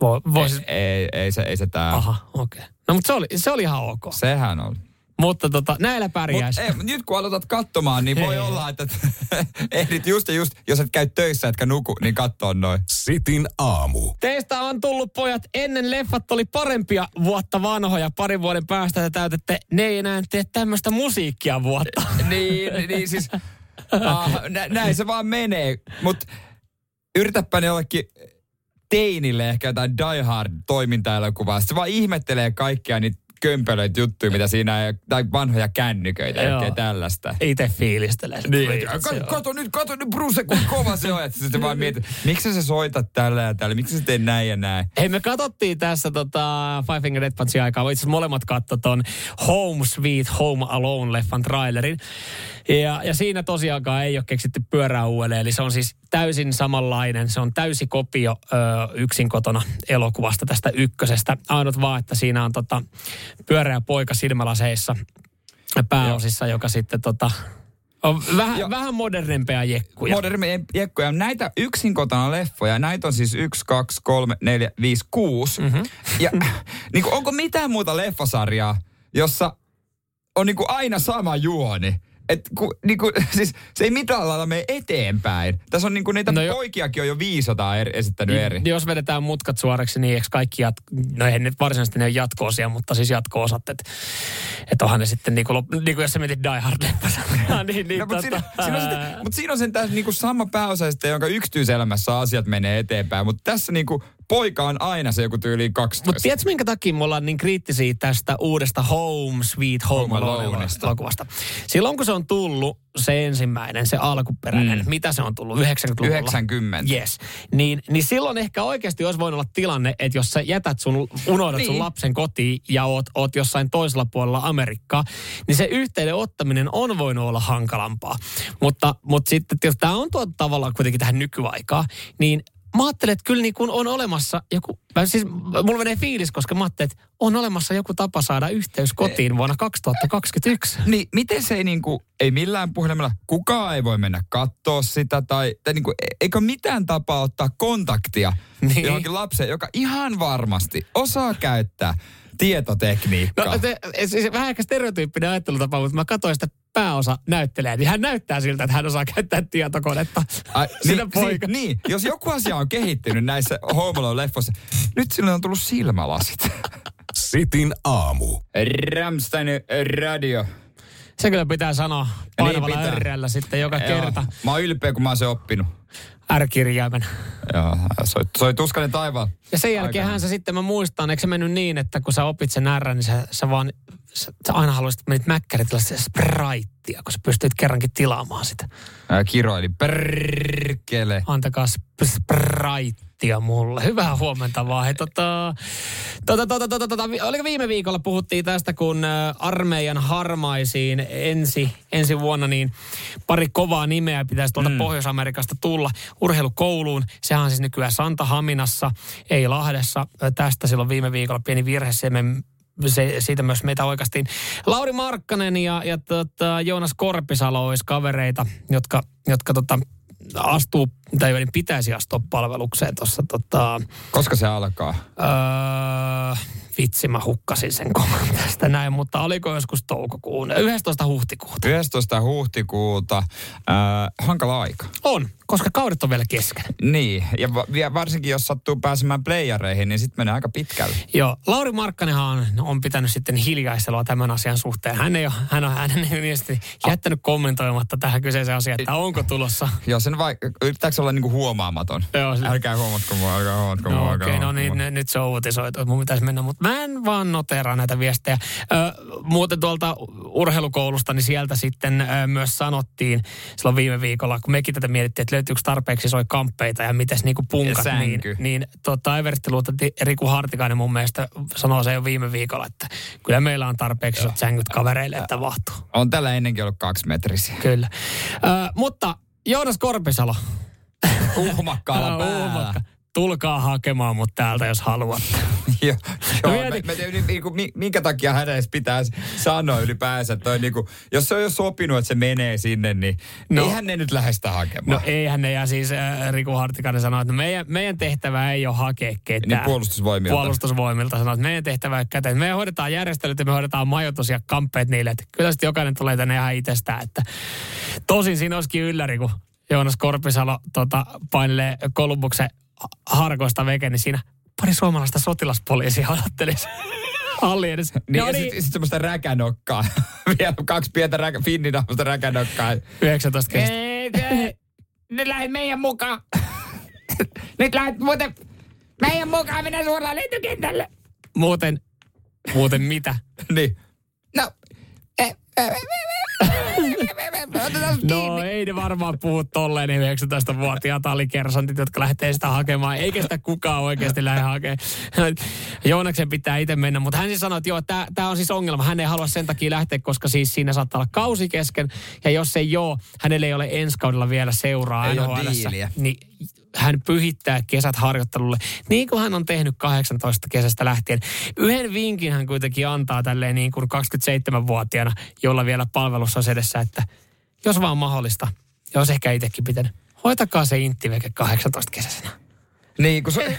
Vo, vois... ei, ei, ei, se, ei se tää. Aha, okei. Okay. No mutta se oli, se oli ihan ok. Sehän on. Mutta tota, näillä pärjäisi. Mut, ei, nyt kun aloitat katsomaan, niin voi olla, että [laughs] ehdit just ja just, jos et käy töissä etkä nuku, niin katsoa noin. Sitin aamu. Teistä on tullut pojat, ennen leffat oli parempia vuotta vanhoja. Parin vuoden päästä te täytätte, ne ei enää tee tämmöistä musiikkia vuotta. niin, niin siis, ah, nä, näin se vaan menee. Mutta yritäpä ne jollekin teinille ehkä jotain Die Hard toimintaelokuvaa. Se vaan ihmettelee kaikkia niitä kömpelöitä juttuja, mitä siinä tai vanhoja kännyköitä, ja tällaista. Itse fiilistelee. Niin. Kato, kato, nyt, kato nyt Bruce, kun kova se on. Että sitten vaan mietit, miksi sä soitat tällä ja tällä, miksi sä teet näin ja näin. Hei, me katsottiin tässä tota, Five Finger Death Punchin aikaa. Itse molemmat katso ton Home Sweet Home Alone-leffan trailerin. Ja, ja siinä tosiaankaan ei ole keksitty pyörää uudelleen. Eli se on siis täysin samanlainen. Se on täysi kopio ö, yksin kotona elokuvasta tästä ykkösestä. Ainut vaan, että siinä on tota, pyöreä poika silmälaseissa pääosissa, Joo. joka sitten tota, on vähän, vähän modernempia jekkuja. Modernempia jekkuja. Näitä yksin kotona leffoja, näitä on siis yksi, kaksi, kolme, neljä, viisi, kuusi. Mm-hmm. Ja [laughs] niin kuin, onko mitään muuta leffasarjaa, jossa on niin kuin aina sama juoni? Et ku, niinku, [laughs] siis se ei mitään lailla mene eteenpäin. Tässä on niinku niitä no jo, poikiakin on jo 500 eri, esittänyt niin, eri. Jos vedetään mutkat suoraksi, niin eikö kaikki, jat, no ei ne varsinaisesti ne jatko-osia, mutta siis jatko-osat, että et onhan ne sitten niinku, niinku jos sä mietit Die Hard [laughs] niin, niin, no, mutta, tota, siinä, siinä, on sitten, mutta siinä on sen tässä niinku sama pääosa, jonka yksityiselämässä asiat menee eteenpäin, mutta tässä niinku poika on aina se joku tyyli 12. Mutta tiedätkö, minkä takia me ollaan niin kriittisiä tästä uudesta Home Sweet Home Alone-elokuvasta? Silloin kun se on tullut, se ensimmäinen, se alkuperäinen, mm. mitä se on tullut, 90-luvulla? 90. Yes. Niin, niin silloin ehkä oikeasti olisi voinut olla tilanne, että jos sä jätät sun, unohdat niin. sun lapsen kotiin ja oot, oot jossain toisella puolella Amerikkaa, niin se yhteyden ottaminen on voinut olla hankalampaa. Mutta, mutta sitten, jos tämä on tuotu tavallaan kuitenkin tähän nykyaikaan, niin mä ajattelen, että kyllä niin kuin on olemassa joku, siis mulla menee fiilis, koska mä ajattelen, että on olemassa joku tapa saada yhteys kotiin vuonna 2021. Niin, miten se ei niin kuin, ei millään puhelimella, kukaan ei voi mennä katsoa sitä tai, tai niin kuin, e- eikö mitään tapaa ottaa kontaktia niin. johonkin lapseen, joka ihan varmasti osaa käyttää tietotekniikkaa. No, te, siis vähän ehkä stereotyyppinen ajattelutapa, mutta mä katsoin sitä pääosa näyttelee, niin hän näyttää siltä, että hän osaa käyttää tietokonetta. Ai, niin, poika. Niin, niin, jos joku asia on kehittynyt näissä Home Alone-leffoissa, nyt sille on tullut silmälasit. Sitin aamu. Ramstein radio. Se kyllä pitää sanoa painavalla niin sitten joka Joo. kerta. Mä oon ylpeä, kun mä oon se oppinut. R-kirjaimen. Joo, soi, soi tuskainen taivaan. Ja sen jälkeen hän se sitten, mä muistan, eikö se mennyt niin, että kun sä opit sen R, niin sä, sä vaan, sä, aina haluaisit, menit mäkkärit spraittia, kun sä pystyt kerrankin tilaamaan sitä. Ää, kiroili, perkele. Antakaa sprite viestiä mulle. Hyvää huomenta vaan. He, tota, tota, tota, tota, tota, oliko viime viikolla puhuttiin tästä, kun armeijan harmaisiin ensi, ensi vuonna, niin pari kovaa nimeä pitäisi tuolta mm. Pohjois-Amerikasta tulla urheilukouluun. Sehän on siis nykyään Santa Haminassa, ei Lahdessa. Tästä silloin viime viikolla pieni virhe, se me se, siitä myös meitä oikeastiin. Lauri Markkanen ja, ja tota, Joonas Korpisalo olisi kavereita, jotka, jotka tota, astuu, tai niin pitäisi astua palvelukseen tuossa. Tota, Koska se alkaa? Öö, vitsi, mä hukkasin sen kovan tästä näin, mutta oliko joskus toukokuun, 11. huhtikuuta. 11. huhtikuuta, äh, hankala aika. On, koska kaudet on vielä kesken. Niin, ja varsinkin jos sattuu pääsemään playereihin, niin sitten menee aika pitkälle. Joo, Lauri Markkanenhan on, on pitänyt sitten hiljaistelua tämän asian suhteen. Hän ei ole, hän on, hän ei jättänyt kommentoimatta tähän kyseiseen asiaan, että onko tulossa. Joo, sen vai, yrittääkö olla niinku huomaamaton? Joo. Älkää huomatko mua, älkää huomatko mua. No okei, okay, no niin, nyt se on uutisoitu, mun pitäisi mennä, mutta mä en vaan noteraa näitä viestejä. Ö, muuten tuolta urheilukoulusta, niin sieltä sitten ö, myös sanottiin silloin viime viikolla, kun mekin tätä mietittiin, että löytyykö tarpeeksi soi kamppeita ja miten niin punkat. Ja niin, niin tota, Evertti Riku Hartikainen mun mielestä sanoo se jo viime viikolla, että kyllä meillä on tarpeeksi isot sängyt kavereille, että vahtuu. On tällä ennenkin ollut kaksi metrisiä. Kyllä. Ö, mutta Joonas Korpisalo. Uhmakkaalla [laughs] päällä tulkaa hakemaan mut täältä, jos haluatte. [laughs] joo, joo no, mä, mä, niinku, minkä takia hän edes pitäisi sanoa ylipäänsä, että niinku, jos se on jo sopinut, että se menee sinne, niin no, eihän ne nyt lähde sitä hakemaan. No eihän ne, ja siis äh, Riku Hartikainen sanoi, että meidän, meidän tehtävä ei ole hakea ketään. Niin puolustusvoimilta. Puolustusvoimilta sanoi, että meidän tehtävä ei käteen. Me hoidetaan järjestelyt ja me hoidetaan majoitus ja kamppeet niille, että kyllä sitten jokainen tulee tänne ihan itsestään, että tosin siinä olisikin ylläri, kun Joonas Korpisalo tota, painelee Kolumbuksen harkoista veke, niin siinä pari suomalaista sotilaspoliisia odottelisi halli edessä. Niin, no ja niin. sitten sit semmoista räkänokkaa. [laughs] Vielä kaksi pientä räkä, finninahmoista räkänokkaa. 19 kestä. Nyt lähdet meidän mukaan. Nyt lähdet muuten meidän mukaan mennä suoraan lentokentälle. Muuten, muuten mitä? [laughs] niin. No, No ei ne varmaan puhu tolleen ne 19-vuotiaat alikersantit, jotka lähtee sitä hakemaan. Eikä sitä kukaan oikeasti lähde hakemaan. Joonaksen pitää itse mennä, mutta hän siis sanoi, että joo, tämä on siis ongelma. Hän ei halua sen takia lähteä, koska siis siinä saattaa olla kausi kesken. Ja jos ei joo, hänelle ei ole ensi kaudella vielä seuraa ei Niin hän pyhittää kesät harjoittelulle, niin kuin hän on tehnyt 18 kesästä lähtien. Yhden vinkin hän kuitenkin antaa tälleen niin kuin 27-vuotiaana, jolla vielä palvelussa on edessä, että jos vaan mahdollista, ja olisi ehkä itsekin pitänyt, hoitakaa se inttiveke 18 kesäisenä. Niin, kun se...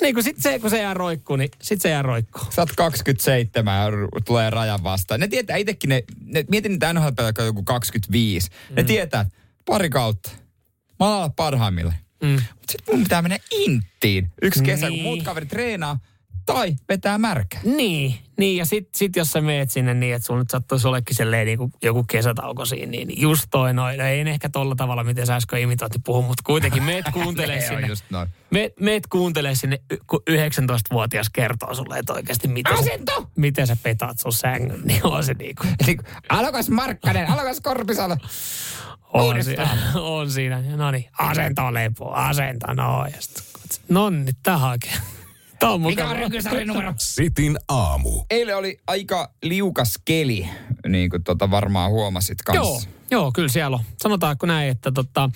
niin kun sit se, kun se jää roikkuu, niin sit se jää roikkuu. Sä oot 27 ja tulee rajan vastaan. Ne tietää itsekin, ne, ne mietin niitä nhl joku 25. Mm. Ne tietää, pari kautta. Mä parhaimmille. Mm. Mutta sitten mun pitää mennä inttiin yksi kesä, niin. kun muut kaverit treenaa. Tai vetää märkä. Niin, niin ja sit, sit jos sä meet sinne niin, että sun nyt sattuisi ollekin silleen niin kuin joku kesätauko siinä, niin just toi noin. No ei ehkä tolla tavalla, miten sä äsken imitointi puhua, mutta kuitenkin [laughs] meet kuuntelee sinne. just noin. Me, meet kuuntelee sinne, kun 19-vuotias kertoo sulle, että oikeasti miten, Asento! miten sä petaat sun sängyn, niin on se niinku. Eli alokas Markkanen, alokas Korpisalo. On, siinä, [laughs] on siinä. No niin, asento lepo, asento, no. Sit, no niin, tähän. Tää on [laughs] Mikä mukava. on rykysarjan numero? Sitin aamu. Eilen oli aika liukas keli, niin kuin tota varmaan huomasit Joo, kanssa. joo, kyllä siellä on. Sanotaanko näin, että tota,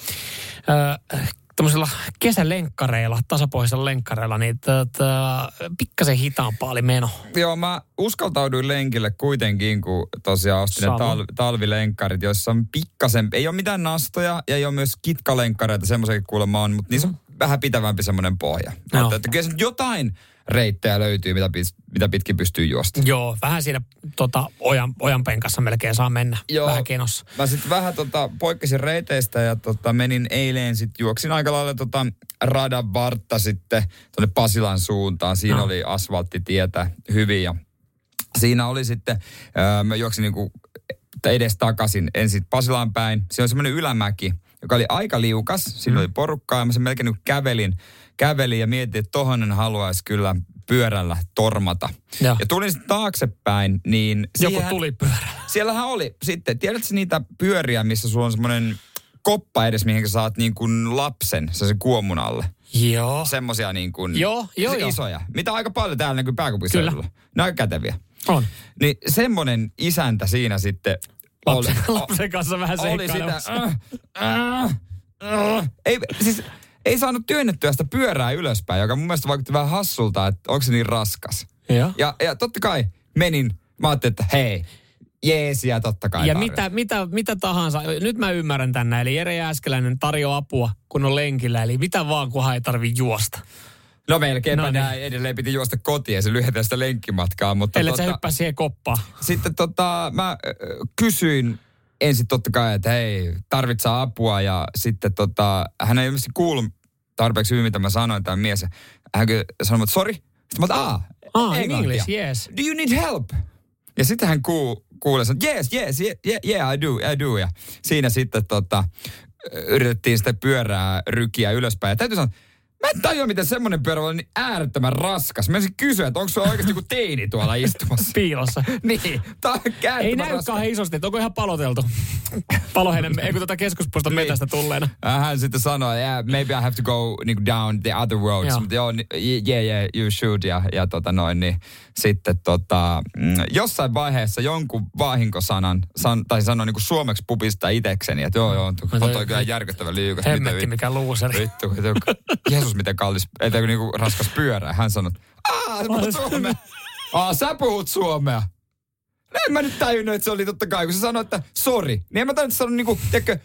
äh, tämmöisillä kesälenkkareilla, tasapohjaisilla lenkkareilla, niin tota, pikkasen hitaampaa oli meno. Joo, mä uskaltauduin lenkille kuitenkin, kun tosiaan ostin ne tal- talvilenkkarit, joissa on pikkasen, ei ole mitään nastoja ja ei ole myös kitkalenkkareita, semmoisia kuulemma on, mutta niissä on vähän pitävämpi semmoinen pohja. Mutta että kyllä jotain reittejä löytyy, mitä, pis- mitä pitkin pystyy juosta. Joo, vähän siinä tota, ojan, ojan penkassa melkein saa mennä. Joo. Vähän kenossa. Mä sitten vähän tota, poikkesin reiteistä ja tota, menin eilen sitten, juoksin aika lailla tota, radan vartta sitten tuonne Pasilan suuntaan. Siinä No. oli asfalttitietä hyvin ja siinä oli sitten, ää, mä juoksin niinku edes takaisin ensin Pasilaan päin. Siinä oli semmoinen ylämäki, joka oli aika liukas. Siinä oli porukkaa ja mä sen melkein niinku kävelin, kävelin ja mietin, että tohon haluaisi kyllä pyörällä tormata. Joo. Ja tulin sitten taaksepäin, niin... Joku siihen- tuli pyörällä. Siellähän oli sitten, tiedätkö niitä pyöriä, missä sulla on semmoinen koppa edes, mihin sä saat niin kuin lapsen, se kuomun alle. Joo. Semmosia niin kuin Joo, joo, se joo. isoja. Mitä aika paljon täällä näkyy pääkaupunkiseudulla. Ne on aika käteviä. On. Niin semmonen isäntä siinä sitten Lapsen, oli, lapsen kanssa vähän oli sitä, äh, äh, äh. ei, siis, ei saanut työnnettyä sitä pyörää ylöspäin, joka mun mielestä vaikutti vähän hassulta, että onko se niin raskas. Joo. Ja, ja totta kai menin, mä ajattelin, että hei, jeesiä totta kai Ja mitä, mitä, mitä tahansa, nyt mä ymmärrän tänne, eli Jere Jääskeläinen tarjoaa apua, kun on lenkillä, eli mitä vaan, kunhan ei tarvi juosta. No melkeinpä No niin. Edelleen piti juosta kotiin ja se lyhentää sitä lenkkimatkaa. Mutta Ellei sä tota, hyppää siihen koppaan. sitten tota, mä ö, kysyin ensin totta kai, että hei, tarvitsee apua. Ja sitten tota, hän ei ilmeisesti kuullut tarpeeksi hyvin, mitä mä sanoin, tämä mies. Hän sanoi, että sori. Sitten mä oon, aa, Ah, in englantia. English, yes. Do you need help? Ja sitten hän kuu, kuulee, että yes, yes, yeah, yeah, yeah, I do, I do. Ja siinä sitten tota, yritettiin sitä pyörää rykiä ylöspäin. Ja täytyy sanoa, Mä en tajua, miten semmoinen pyörä olla niin äärettömän raskas. Mä kysyä, että onko sulla oikeasti joku teini tuolla istumassa. [laughs] Piilossa. niin, tää on Ei näy kauhean isosti, että onko ihan paloteltu. Paloheinen, ei kun tätä keskuspuiston Niin. metästä tulleena. Hän sitten sanoi, yeah, maybe I have to go niinku, down the other roads. Joo. Mutta joo, yeah, yeah, you should. Ja, ja tota noin, niin sitten tota, mm, jossain vaiheessa jonkun vahinkosanan, san, tai sanoi niinku suomeksi pupista itekseni, että joo, joo, on toi- toi kyllä järkyttävän liukas. Miten Hemmetti, mikä luuseri. Vittu, vittu, [laughs] Jeesus, miten kallis, ei tämä niinku raskas pyörä. Hän sanoi, aah, sä puhut suomea. [laughs] Aa, sä puhut suomea. No En mä nyt tajunnut, että se oli totta kai, kun se sanoi, että sori. Niin en mä se on niinku, tiedätkö,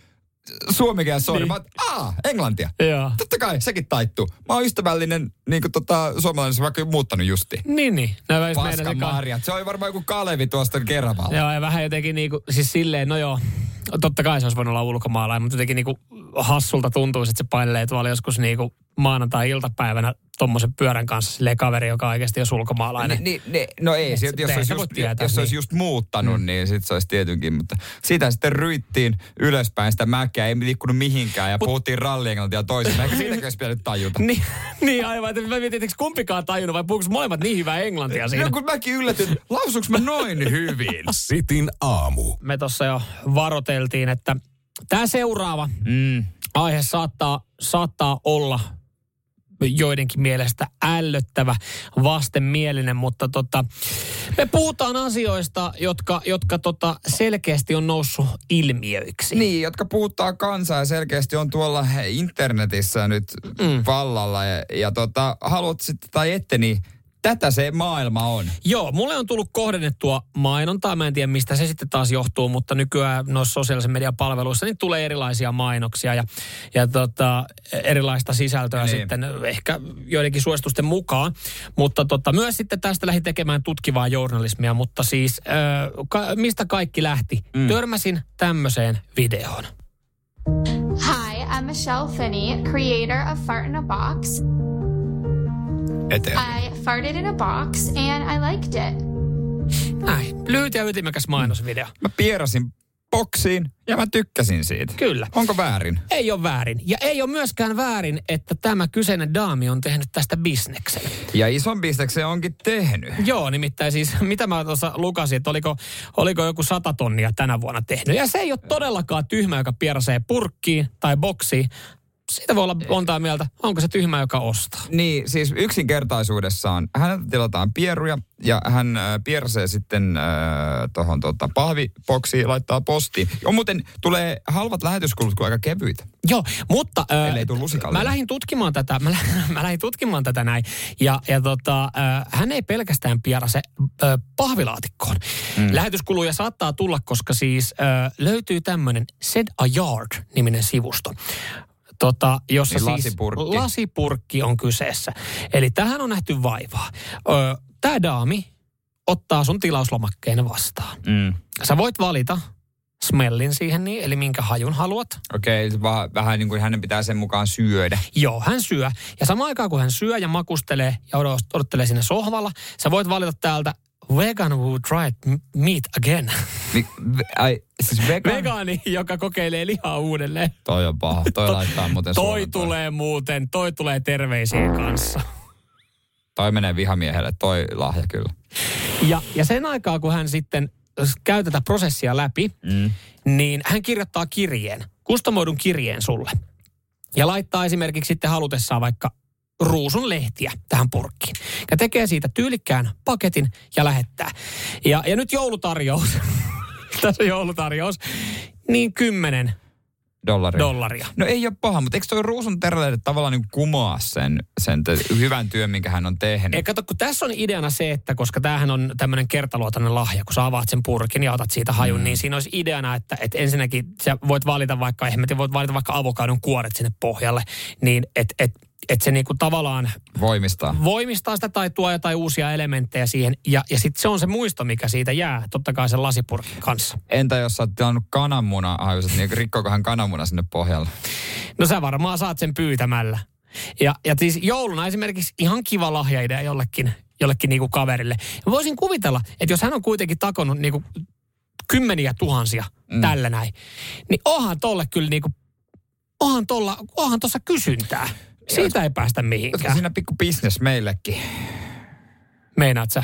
suomikään sori. Niin. Niin. Mä oon, aa, englantia. Joo. Totta kai, sekin taittuu. Mä oon ystävällinen, niin kuin tota, suomalainen, se vaikka muuttanut justi. Niin, niin. No, jos meidän Paska se oli varmaan joku Kalevi tuosta Keravalla. Joo, ja vähän jotenkin niinku, siis silleen, no joo, totta kai se olisi voinut olla ulkomaalainen, mutta jotenkin niinku hassulta tuntuisi, että se painelee tuolla joskus niinku maanantai-iltapäivänä tommosen pyörän kanssa silleen kaveri, joka on oikeasti jos ulkomaalainen. Ni, ni, no ei, sit, jos, olisi just, tietää, jos se olisi niin. just muuttanut, mm. niin sit se olisi tietenkin. Mutta sitä sitten ryittiin ylöspäin sitä mäkeä, ei liikkunut mihinkään ja Mut, puhuttiin rallienglantia toisin. Ehkä siitäkin olisi pitänyt tajuta. [laughs] Niin, niin aivan, että mä mietin, että kumpikaan tajunnut vai puhuuko molemmat niin hyvää englantia siinä. No kun mäkin yllätyin, että lausuuko mä noin hyvin? [laughs] Sitin aamu. Me tuossa jo varoteltiin, että tämä seuraava Mm. aihe saattaa, saattaa olla joidenkin mielestä ällöttävä, vastenmielinen, mutta tota, me puhutaan asioista, jotka, jotka tota selkeästi on noussut ilmiöiksi. Niin, jotka puhuttaa kansaa ja selkeästi on tuolla internetissä nyt mm. vallalla. Ja, ja tota, haluat sitten tai ette, niin tätä se maailma on. Joo, mulle on tullut kohdennettua mainontaa. Mä en tiedä, mistä se sitten taas johtuu, mutta nykyään noissa sosiaalisen median palveluissa niin tulee erilaisia mainoksia ja, ja tota, erilaista sisältöä Niin. sitten ehkä joidenkin suositusten mukaan. Mutta tota, myös sitten tästä lähdin tekemään tutkivaa journalismia, mutta siis äh, ka- mistä kaikki lähti? Mm. Törmäsin tämmöiseen videoon. Hi, I'm Michelle Finney, creator of Fart in a Box. Eteen. I farted in a box and I liked it. Näin. Lyhyt ja ytimekäs mainosvideo. Mä pierasin boksiin ja mä tykkäsin siitä. Kyllä. Onko väärin? Ei ole väärin. Ja ei ole myöskään väärin, että tämä kyseinen daami on tehnyt tästä bisneksen. Ja ison bisneksen onkin tehnyt. Joo, nimittäin siis, mitä mä tuossa lukasin, että oliko, oliko joku sata tonnia tänä vuonna tehnyt. Ja se ei ole todellakaan tyhmä, joka pierasee purkkiin tai boksiin. Siitä voi olla montaa mieltä, onko se tyhmä, joka ostaa. Niin, siis yksinkertaisuudessaan häneltä tilataan pieruja ja hän äh, piersee sitten äh, tuohon tota, pahviboksiin ja laittaa postiin. Jo muuten tulee halvat lähetyskulut kuin aika kevyitä. Joo, mutta äh, Ellei mä lähdin tutkimaan tätä, mä, lä- [laughs] mä lähdin tutkimaan tätä näin. Ja, ja tota, äh, hän ei pelkästään pierase äh, pahvilaatikkoon. Mm. Lähetyskuluja saattaa tulla, koska siis äh, löytyy tämmöinen Said a Yard-niminen sivusto. Tota, jossa Niin siis lasipurkki. lasipurkki on kyseessä. Eli tähän on nähty vaivaa. Tämä daami ottaa sun tilauslomakkeen vastaan. Mm. Sä voit valita smellin siihen, niin, eli minkä hajun haluat. Okei, okay, vähän niin kuin hänen pitää sen mukaan syödä. Joo, hän syö. Ja samaan aikaan kun hän syö ja makustelee ja odot- odottelee sinne sohvalla, sä voit valita täältä vegan who tried meat again. Mi- ai, siis vegan? Vegaani, joka kokeilee lihaa uudelleen. Toi on paha. Toi laittaa muuten Toi tulee muuten, toi tulee terveisien kanssa. Toi menee vihamiehelle, toi lahja kyllä. Ja, ja sen aikaa, kun hän sitten käy tätä prosessia läpi, mm. niin hän kirjoittaa kirjeen, kustomoidun kirjeen sulle. Ja laittaa esimerkiksi sitten halutessaan vaikka ruusun lehtiä tähän purkkiin. Ja tekee siitä tyylikkään paketin ja lähettää. Ja, ja nyt joulutarjous. [laughs] Tässä on joulutarjous. Niin kymmenen Dollari. dollaria. No ei ole paha, mutta eikö toi Ruusun terveelle tavallaan niin kumoa sen, sen te- hyvän työn, minkä hän on tehnyt? Ei, kato, kun tässä on ideana se, että koska tämähän on tämmöinen kertaluotainen lahja, kun sä avaat sen purkin ja otat siitä hajun, mm. niin siinä olisi ideana, että, että ensinnäkin sä voit valita vaikka, ehmetin, voit valita vaikka avokadon kuoret sinne pohjalle, niin että et, et se niinku tavallaan Voimistaa. voimistaa sitä tai tuo jotain uusia elementtejä siihen. Ja, ja sitten se on se muisto, mikä siitä jää, totta kai sen lasipurkin kanssa. Entä jos sä oot tilannut kananmuna, hajuset, niin rikkoako hän kananmuna sinne pohjalle? No sä varmaan saat sen pyytämällä. Ja, ja siis jouluna esimerkiksi ihan kiva lahjaidea jollekin, jollekin niinku kaverille. Ja voisin kuvitella, että jos hän on kuitenkin takonut niinku kymmeniä tuhansia mm. tällä näin, niin onhan tolle kyllä niinku, onhan tossa kysyntää. Siitä ei päästä Olisiko mihinkään. siinä pikku business meillekin? Meinaat sä?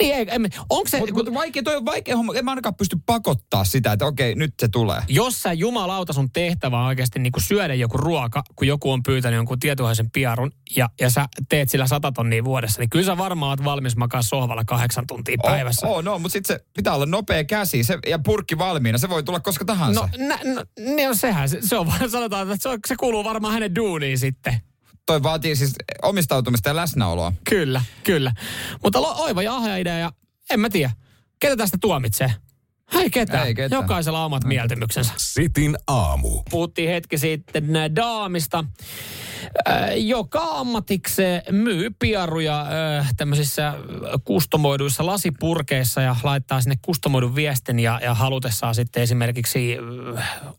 Niin ei, emme, onko se, Mutta mut vaikea, toi on vaikea homma. En mä ainakaan pysty pakottaa sitä, että okei, nyt se tulee. jos sä jumalauta sun tehtävä on oikeasti niin kuin syödä joku ruoka, kun joku on pyytänyt jonkun tietoisen piarun ja, ja sä teet sillä sata tonnia vuodessa, niin kyllä sä varmaan oot valmis makaa sohvalla kahdeksan tuntia päivässä. Oh, oh, no, mutta sitten se pitää olla nopea käsi se, ja purkki valmiina. Se voi tulla koska tahansa. No, nä, no, niin on sehän, se, se on vaan, sanotaan, että se, on, se kuuluu varmaan hänen duuniin sitten. Toi vaatii siis omistautumista ja läsnäoloa. Kyllä, kyllä. Mutta lo, oiva ja ahja idea ja en mä tiedä, ketä tästä tuomitsee? Ei ketään. Ei ketään. Jokaisella on omat mieltymyksensä. Sitin aamu. Puhuttiin hetki sitten äh, daamista, joka ammatikseen myy piaruja tämmöisissä kustomoiduissa lasipurkeissa ja laittaa sinne kustomoidun viestin ja, ja halutessaan sitten esimerkiksi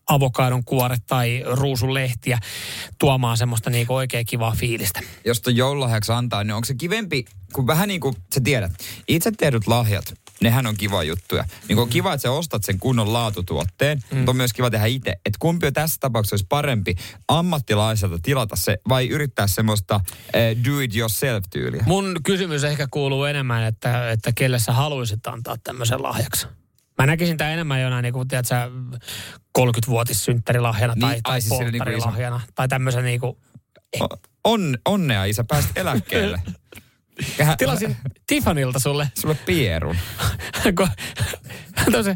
avokadon kuoret tai ruusun lehtiä tuomaan semmoista niinku oikein kivaa fiilistä. Jos ton joululahjaksi antaa, niin onko se kivempi, kun vähän niin kuin sä tiedät, itse tehdyt lahjat, nehän on kiva juttuja. Niin on kiva, että sä ostat sen kunnon laatutuotteen, mm. mutta on myös kiva tehdä itse. Että kumpi on tässä tapauksessa olisi parempi ammattilaiselta tilata se vai yrittää semmoista eh, do it yourself tyyliä? Mun kysymys ehkä kuuluu enemmän, että, että kelle sä haluaisit antaa tämmöisen lahjaksi. Mä näkisin tämä enemmän jonain, niin kuin, tiedät sä, 30-vuotissynttärilahjana tai, Niin, tai siis siellä niinku iso- polttarilahjana. Tai tämmöisen niin kuin, On, onnea isä, pääsit eläkkeelle. [laughs] Hän- tilasin Tiffanilta sulle. Sulle pierun. [laughs] kun- Tosi,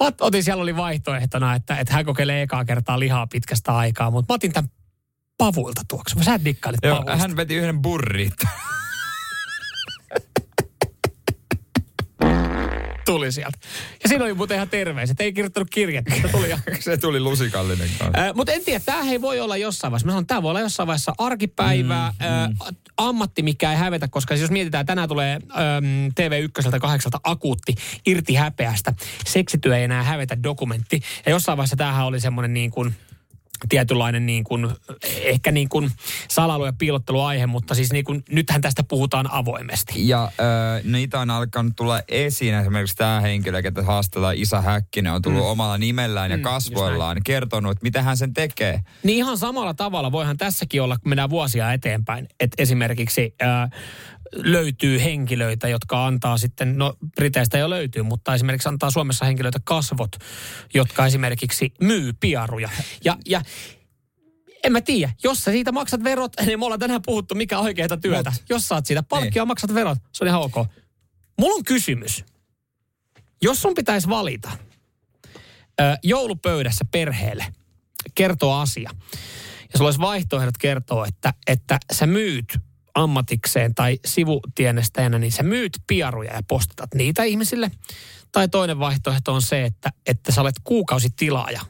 mä ot- otin, siellä oli vaihtoehtona, että, että hän kokeilee ekaa kertaa lihaa pitkästä aikaa, mutta mä otin tämän pavuilta tuoksu. Sä dikkailit Joo, pavuista. hän veti yhden burrit. [laughs] tuli sieltä. Ja siinä oli muuten ihan terveiset. Ei kirjoittanut kirjettä, mutta tuli [laughs] Se tuli lusikallinen kanssa. Äh, mutta en tiedä, tämä ei voi olla jossain vaiheessa. Mä sanon, tämä voi olla jossain vaiheessa arkipäivää, mm, äh, ammatti, mikä ei hävetä, koska siis jos mietitään, tänään tulee ähm, TV1 kahdeksalta akuutti irti häpeästä. Seksityö ei enää hävetä dokumentti. Ja jossain vaiheessa tämähän oli semmoinen niin kuin tietynlainen niin kuin, ehkä niin kuin salailu- ja piilotteluaihe, mutta siis niin kuin, nythän tästä puhutaan avoimesti. Ja äh, niitä on alkanut tulla esiin. Esimerkiksi tämä henkilö, ketä haastellaan Isa Häkkinen, on tullut mm. omalla nimellään ja mm, kasvoillaan kertonut, että mitä hän sen tekee. Niin ihan samalla tavalla voihan tässäkin olla, kun mennään vuosia eteenpäin, että esimerkiksi äh, löytyy henkilöitä, jotka antaa sitten, no Briteistä jo löytyy, mutta esimerkiksi antaa Suomessa henkilöitä kasvot, jotka esimerkiksi myy piaruja. Ja, ja en mä tiedä, jos sä siitä maksat verot, [laughs] niin me ollaan tänään puhuttu, mikä on oikeaa työtä. Mut, jos saat siitä palkkia, niin. maksat verot, se on ihan ok. Mulla on kysymys. Jos sun pitäisi valita ö, joulupöydässä perheelle kertoa asia, ja sulla olisi vaihtoehdot kertoa, että, että sä myyt ammatikseen tai sivutienestäjänä, niin sä myyt piaruja ja postatat niitä ihmisille. Tai toinen vaihtoehto on se, että, että sä olet kuukausitilaaja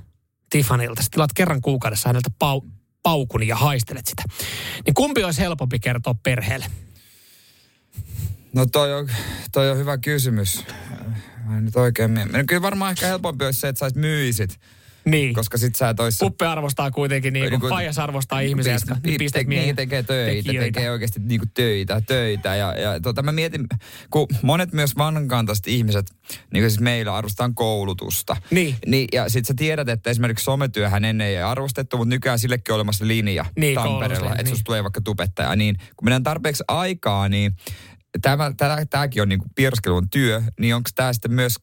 Tiffanilta. Sä tilaat kerran kuukaudessa häneltä pau, paukun ja haistelet sitä. Niin kumpi olisi helpompi kertoa perheelle? No toi on, toi on hyvä kysymys. Mä en nyt oikein mie- Kyllä varmaan ehkä helpompi olisi se, että sä myisit niin. Koska sit sä toissa... Puppe arvostaa kuitenkin, niin, niin kuin Pajas arvostaa ihmisiä, jotka niin, pistet te, niin, tekee töitä, tekijöitä. tekee oikeasti niin kuin töitä, töitä. Ja, ja tota, mä mietin, kun monet myös vanhankantaiset ihmiset, niin kuin siis meillä arvostetaan koulutusta. Niin. niin ja sit sä tiedät, että esimerkiksi sometyöhän ennen ei arvostettu, mutta nykyään sillekin on olemassa linja niin, Tampereella, että niin. susta tulee vaikka tubettaja. Niin kun mennään tarpeeksi aikaa, niin tämä, tämä, tämäkin on niin kuin työ, niin onko tämä sitten myös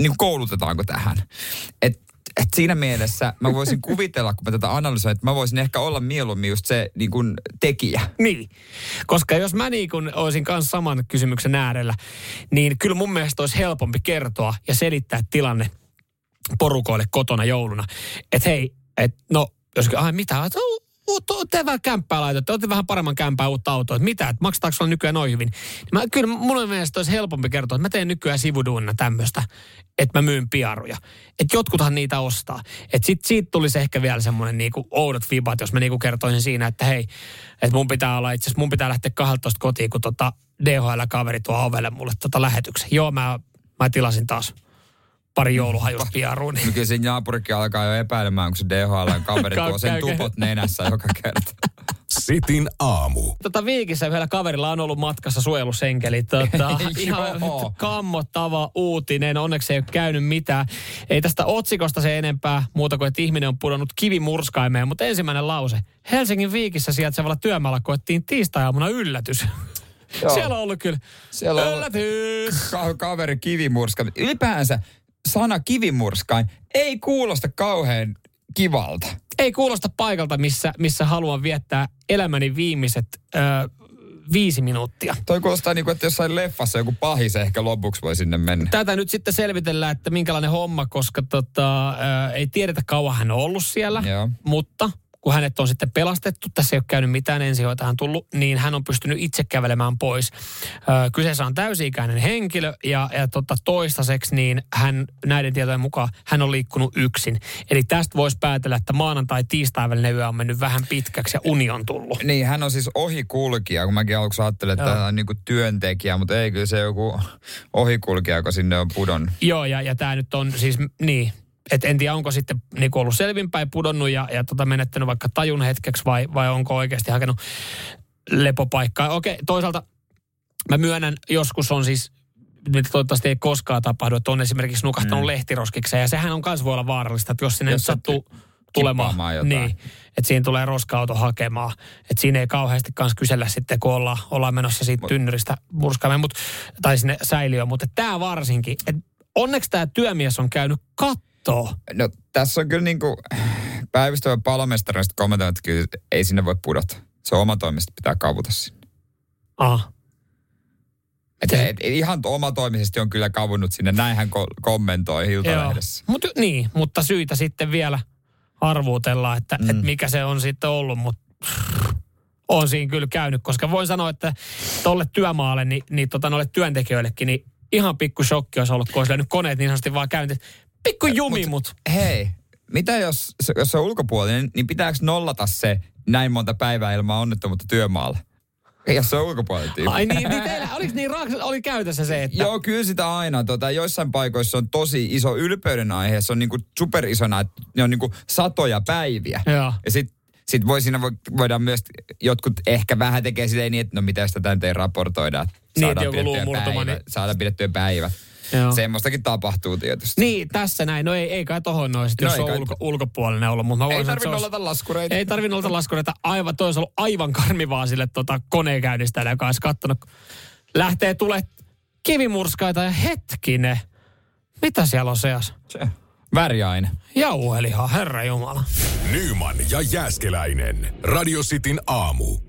niin koulutetaanko tähän. Et, et siinä mielessä mä voisin kuvitella, kun mä tätä analysoin, että mä voisin ehkä olla mieluummin just se niin kuin tekijä. Niin, koska jos mä niin kuin olisin kanssa saman kysymyksen äärellä, niin kyllä mun mielestä olisi helpompi kertoa ja selittää tilanne porukoille kotona jouluna. Että hei, et no, jos ai mitä, että te vähän kämppää laitatte, olette vähän paremman kämpää uutta autoa, että mitä, että maksataanko sulla nykyään noin hyvin. Niin mä, kyllä mulle mielestä olisi helpompi kertoa, että mä teen nykyään sivuduunna tämmöistä, että mä myyn piaruja. Että jotkuthan niitä ostaa. Että sit siitä tulisi ehkä vielä semmoinen niinku oudot vibat, jos mä niinku kertoisin siinä, että hei, että mun pitää olla itse mun pitää lähteä 12 kotiin, kun tota DHL-kaveri tuo ovelle mulle tota lähetyksen. Joo, mä, mä tilasin taas pari jouluhajuspiaruun. [laughs] Niin. Kyllä siinä naapurikin alkaa jo epäilemään, kun se DHL kaveri tuo sen tupot nenässä joka kerta. Sitin aamu. Tota Viikissä yhdellä kaverilla on ollut matkassa suojelusenkeli. Tota, [laughs] ihan kammottava uutinen. Onneksi ei ole käynyt mitään. Ei tästä otsikosta se enempää muuta kuin, että ihminen on pudonnut kivimurskaimeen. Mutta ensimmäinen lause. Helsingin Viikissä sijaitsevalla työmaalla koettiin tiistai-aamuna yllätys. Joo. Siellä on ollut kyllä Siellä on yllätys. Ka- kaveri kivimurska. Ylipäänsä sana kivimurskain ei kuulosta kauhean kivalta. Ei kuulosta paikalta, missä, missä haluan viettää elämäni viimeiset ö, viisi minuuttia. Toi kuulostaa niin kuin, että jossain leffassa joku pahis ehkä lopuksi voi sinne mennä. Tätä nyt sitten selvitellään, että minkälainen homma, koska tota, ö, ei tiedetä kauan hän on ollut siellä, Joo. mutta kun hänet on sitten pelastettu, tässä ei ole käynyt mitään ensihoitajan tullut, niin hän on pystynyt itse kävelemään pois. Kyseessä on täysi-ikäinen henkilö ja, ja tota, toistaiseksi niin hän näiden tietojen mukaan hän on liikkunut yksin. Eli tästä voisi päätellä, että maanantai tiistai välinen yö on mennyt vähän pitkäksi ja uni on tullut. Niin, hän on siis ohikulkija, kun mäkin aluksi ajattelin, että hän on niin kuin työntekijä, mutta ei kyllä se joku ohikulkija, joka sinne on pudonnut. Joo, ja, ja tämä nyt on siis, niin, et en tiedä, onko sitten niin ollut selvinpäin pudonnut ja, ja tota menettänyt vaikka tajun hetkeksi vai, vai onko oikeasti hakenut lepopaikkaa. Okei, toisaalta mä myönnän, joskus on siis mitä toivottavasti ei koskaan tapahdu, että on esimerkiksi nukahtanut mm. lehtiroskikseen. Ja sehän on myös voi olla vaarallista, että jos sinne jos sattuu tulemaan, niin, että siinä tulee roska-auto hakemaan. Että siinä ei kauheasti kanssa kysellä sitten, kun ollaan, ollaan menossa siitä tynnyristä murskaamaan, mut, tai sinne säiliöön. Mutta tämä varsinkin, että onneksi tämä työmies on käynyt kat kattoo? No tässä on kyllä niin kuin päivystävä palomestari kommentoinut, että kyllä ei sinne voi pudota. Se on oma toimista, pitää kavuta sinne. Ah. Et, et, et, ihan omatoimisesti on kyllä kavunnut sinne, näin hän ko- kommentoi Hiltalehdessä. Mut, niin, mutta syitä sitten vielä arvuutellaan, että mm. et mikä se on sitten ollut, mutta on siinä kyllä käynyt, koska voin sanoa, että tolle työmaalle, niin, niin tota, noille työntekijöillekin, niin ihan pikku shokki olisi ollut, kun olisi koneet niin sanotusti vaan käynyt, Pikku jumi mut. mut. Hei, mitä jos, jos se on ulkopuolinen, niin pitääkö nollata se näin monta päivää ilman onnettomuutta työmaalla? Jos se on ulkopuolella tyyppi. Ai niin, niin teillä, oliko niin raaks, oli käytössä se, että... Joo, kyllä sitä aina. Tota, joissain paikoissa on tosi iso ylpeyden aihe. Se on niinku superisona, että ne on niinku satoja päiviä. Joo. Ja sit, sit voi siinä vo, voidaan myös, jotkut ehkä vähän tekee silleen niin, että no mitä sitä nyt ei raportoida. Että Niin, saadaan joku pidettyä päivä, niin- Saadaan pidettyä päivä. Joo. Semmoistakin tapahtuu tietysti. Niin, tässä näin. No ei, ei kai tohon noin, sit, No jos ei on kai. ulko, ulkopuolinen ollut. Mutta mä Ei voisin, että tarvi se olisi- nollata laskureita. Ei tarvi nollata laskureita. Aivan, toi olisi ollut aivan karmivaa sille tota, koneen käynnistäjälle, joka olisi kattonut. Lähtee tulee kivimurskaita ja hetkinen. Mitä siellä on seas? Se. Väriaine. Jauheliha, herra jumala. Nyman ja Jääskeläinen. Radio Cityn aamu.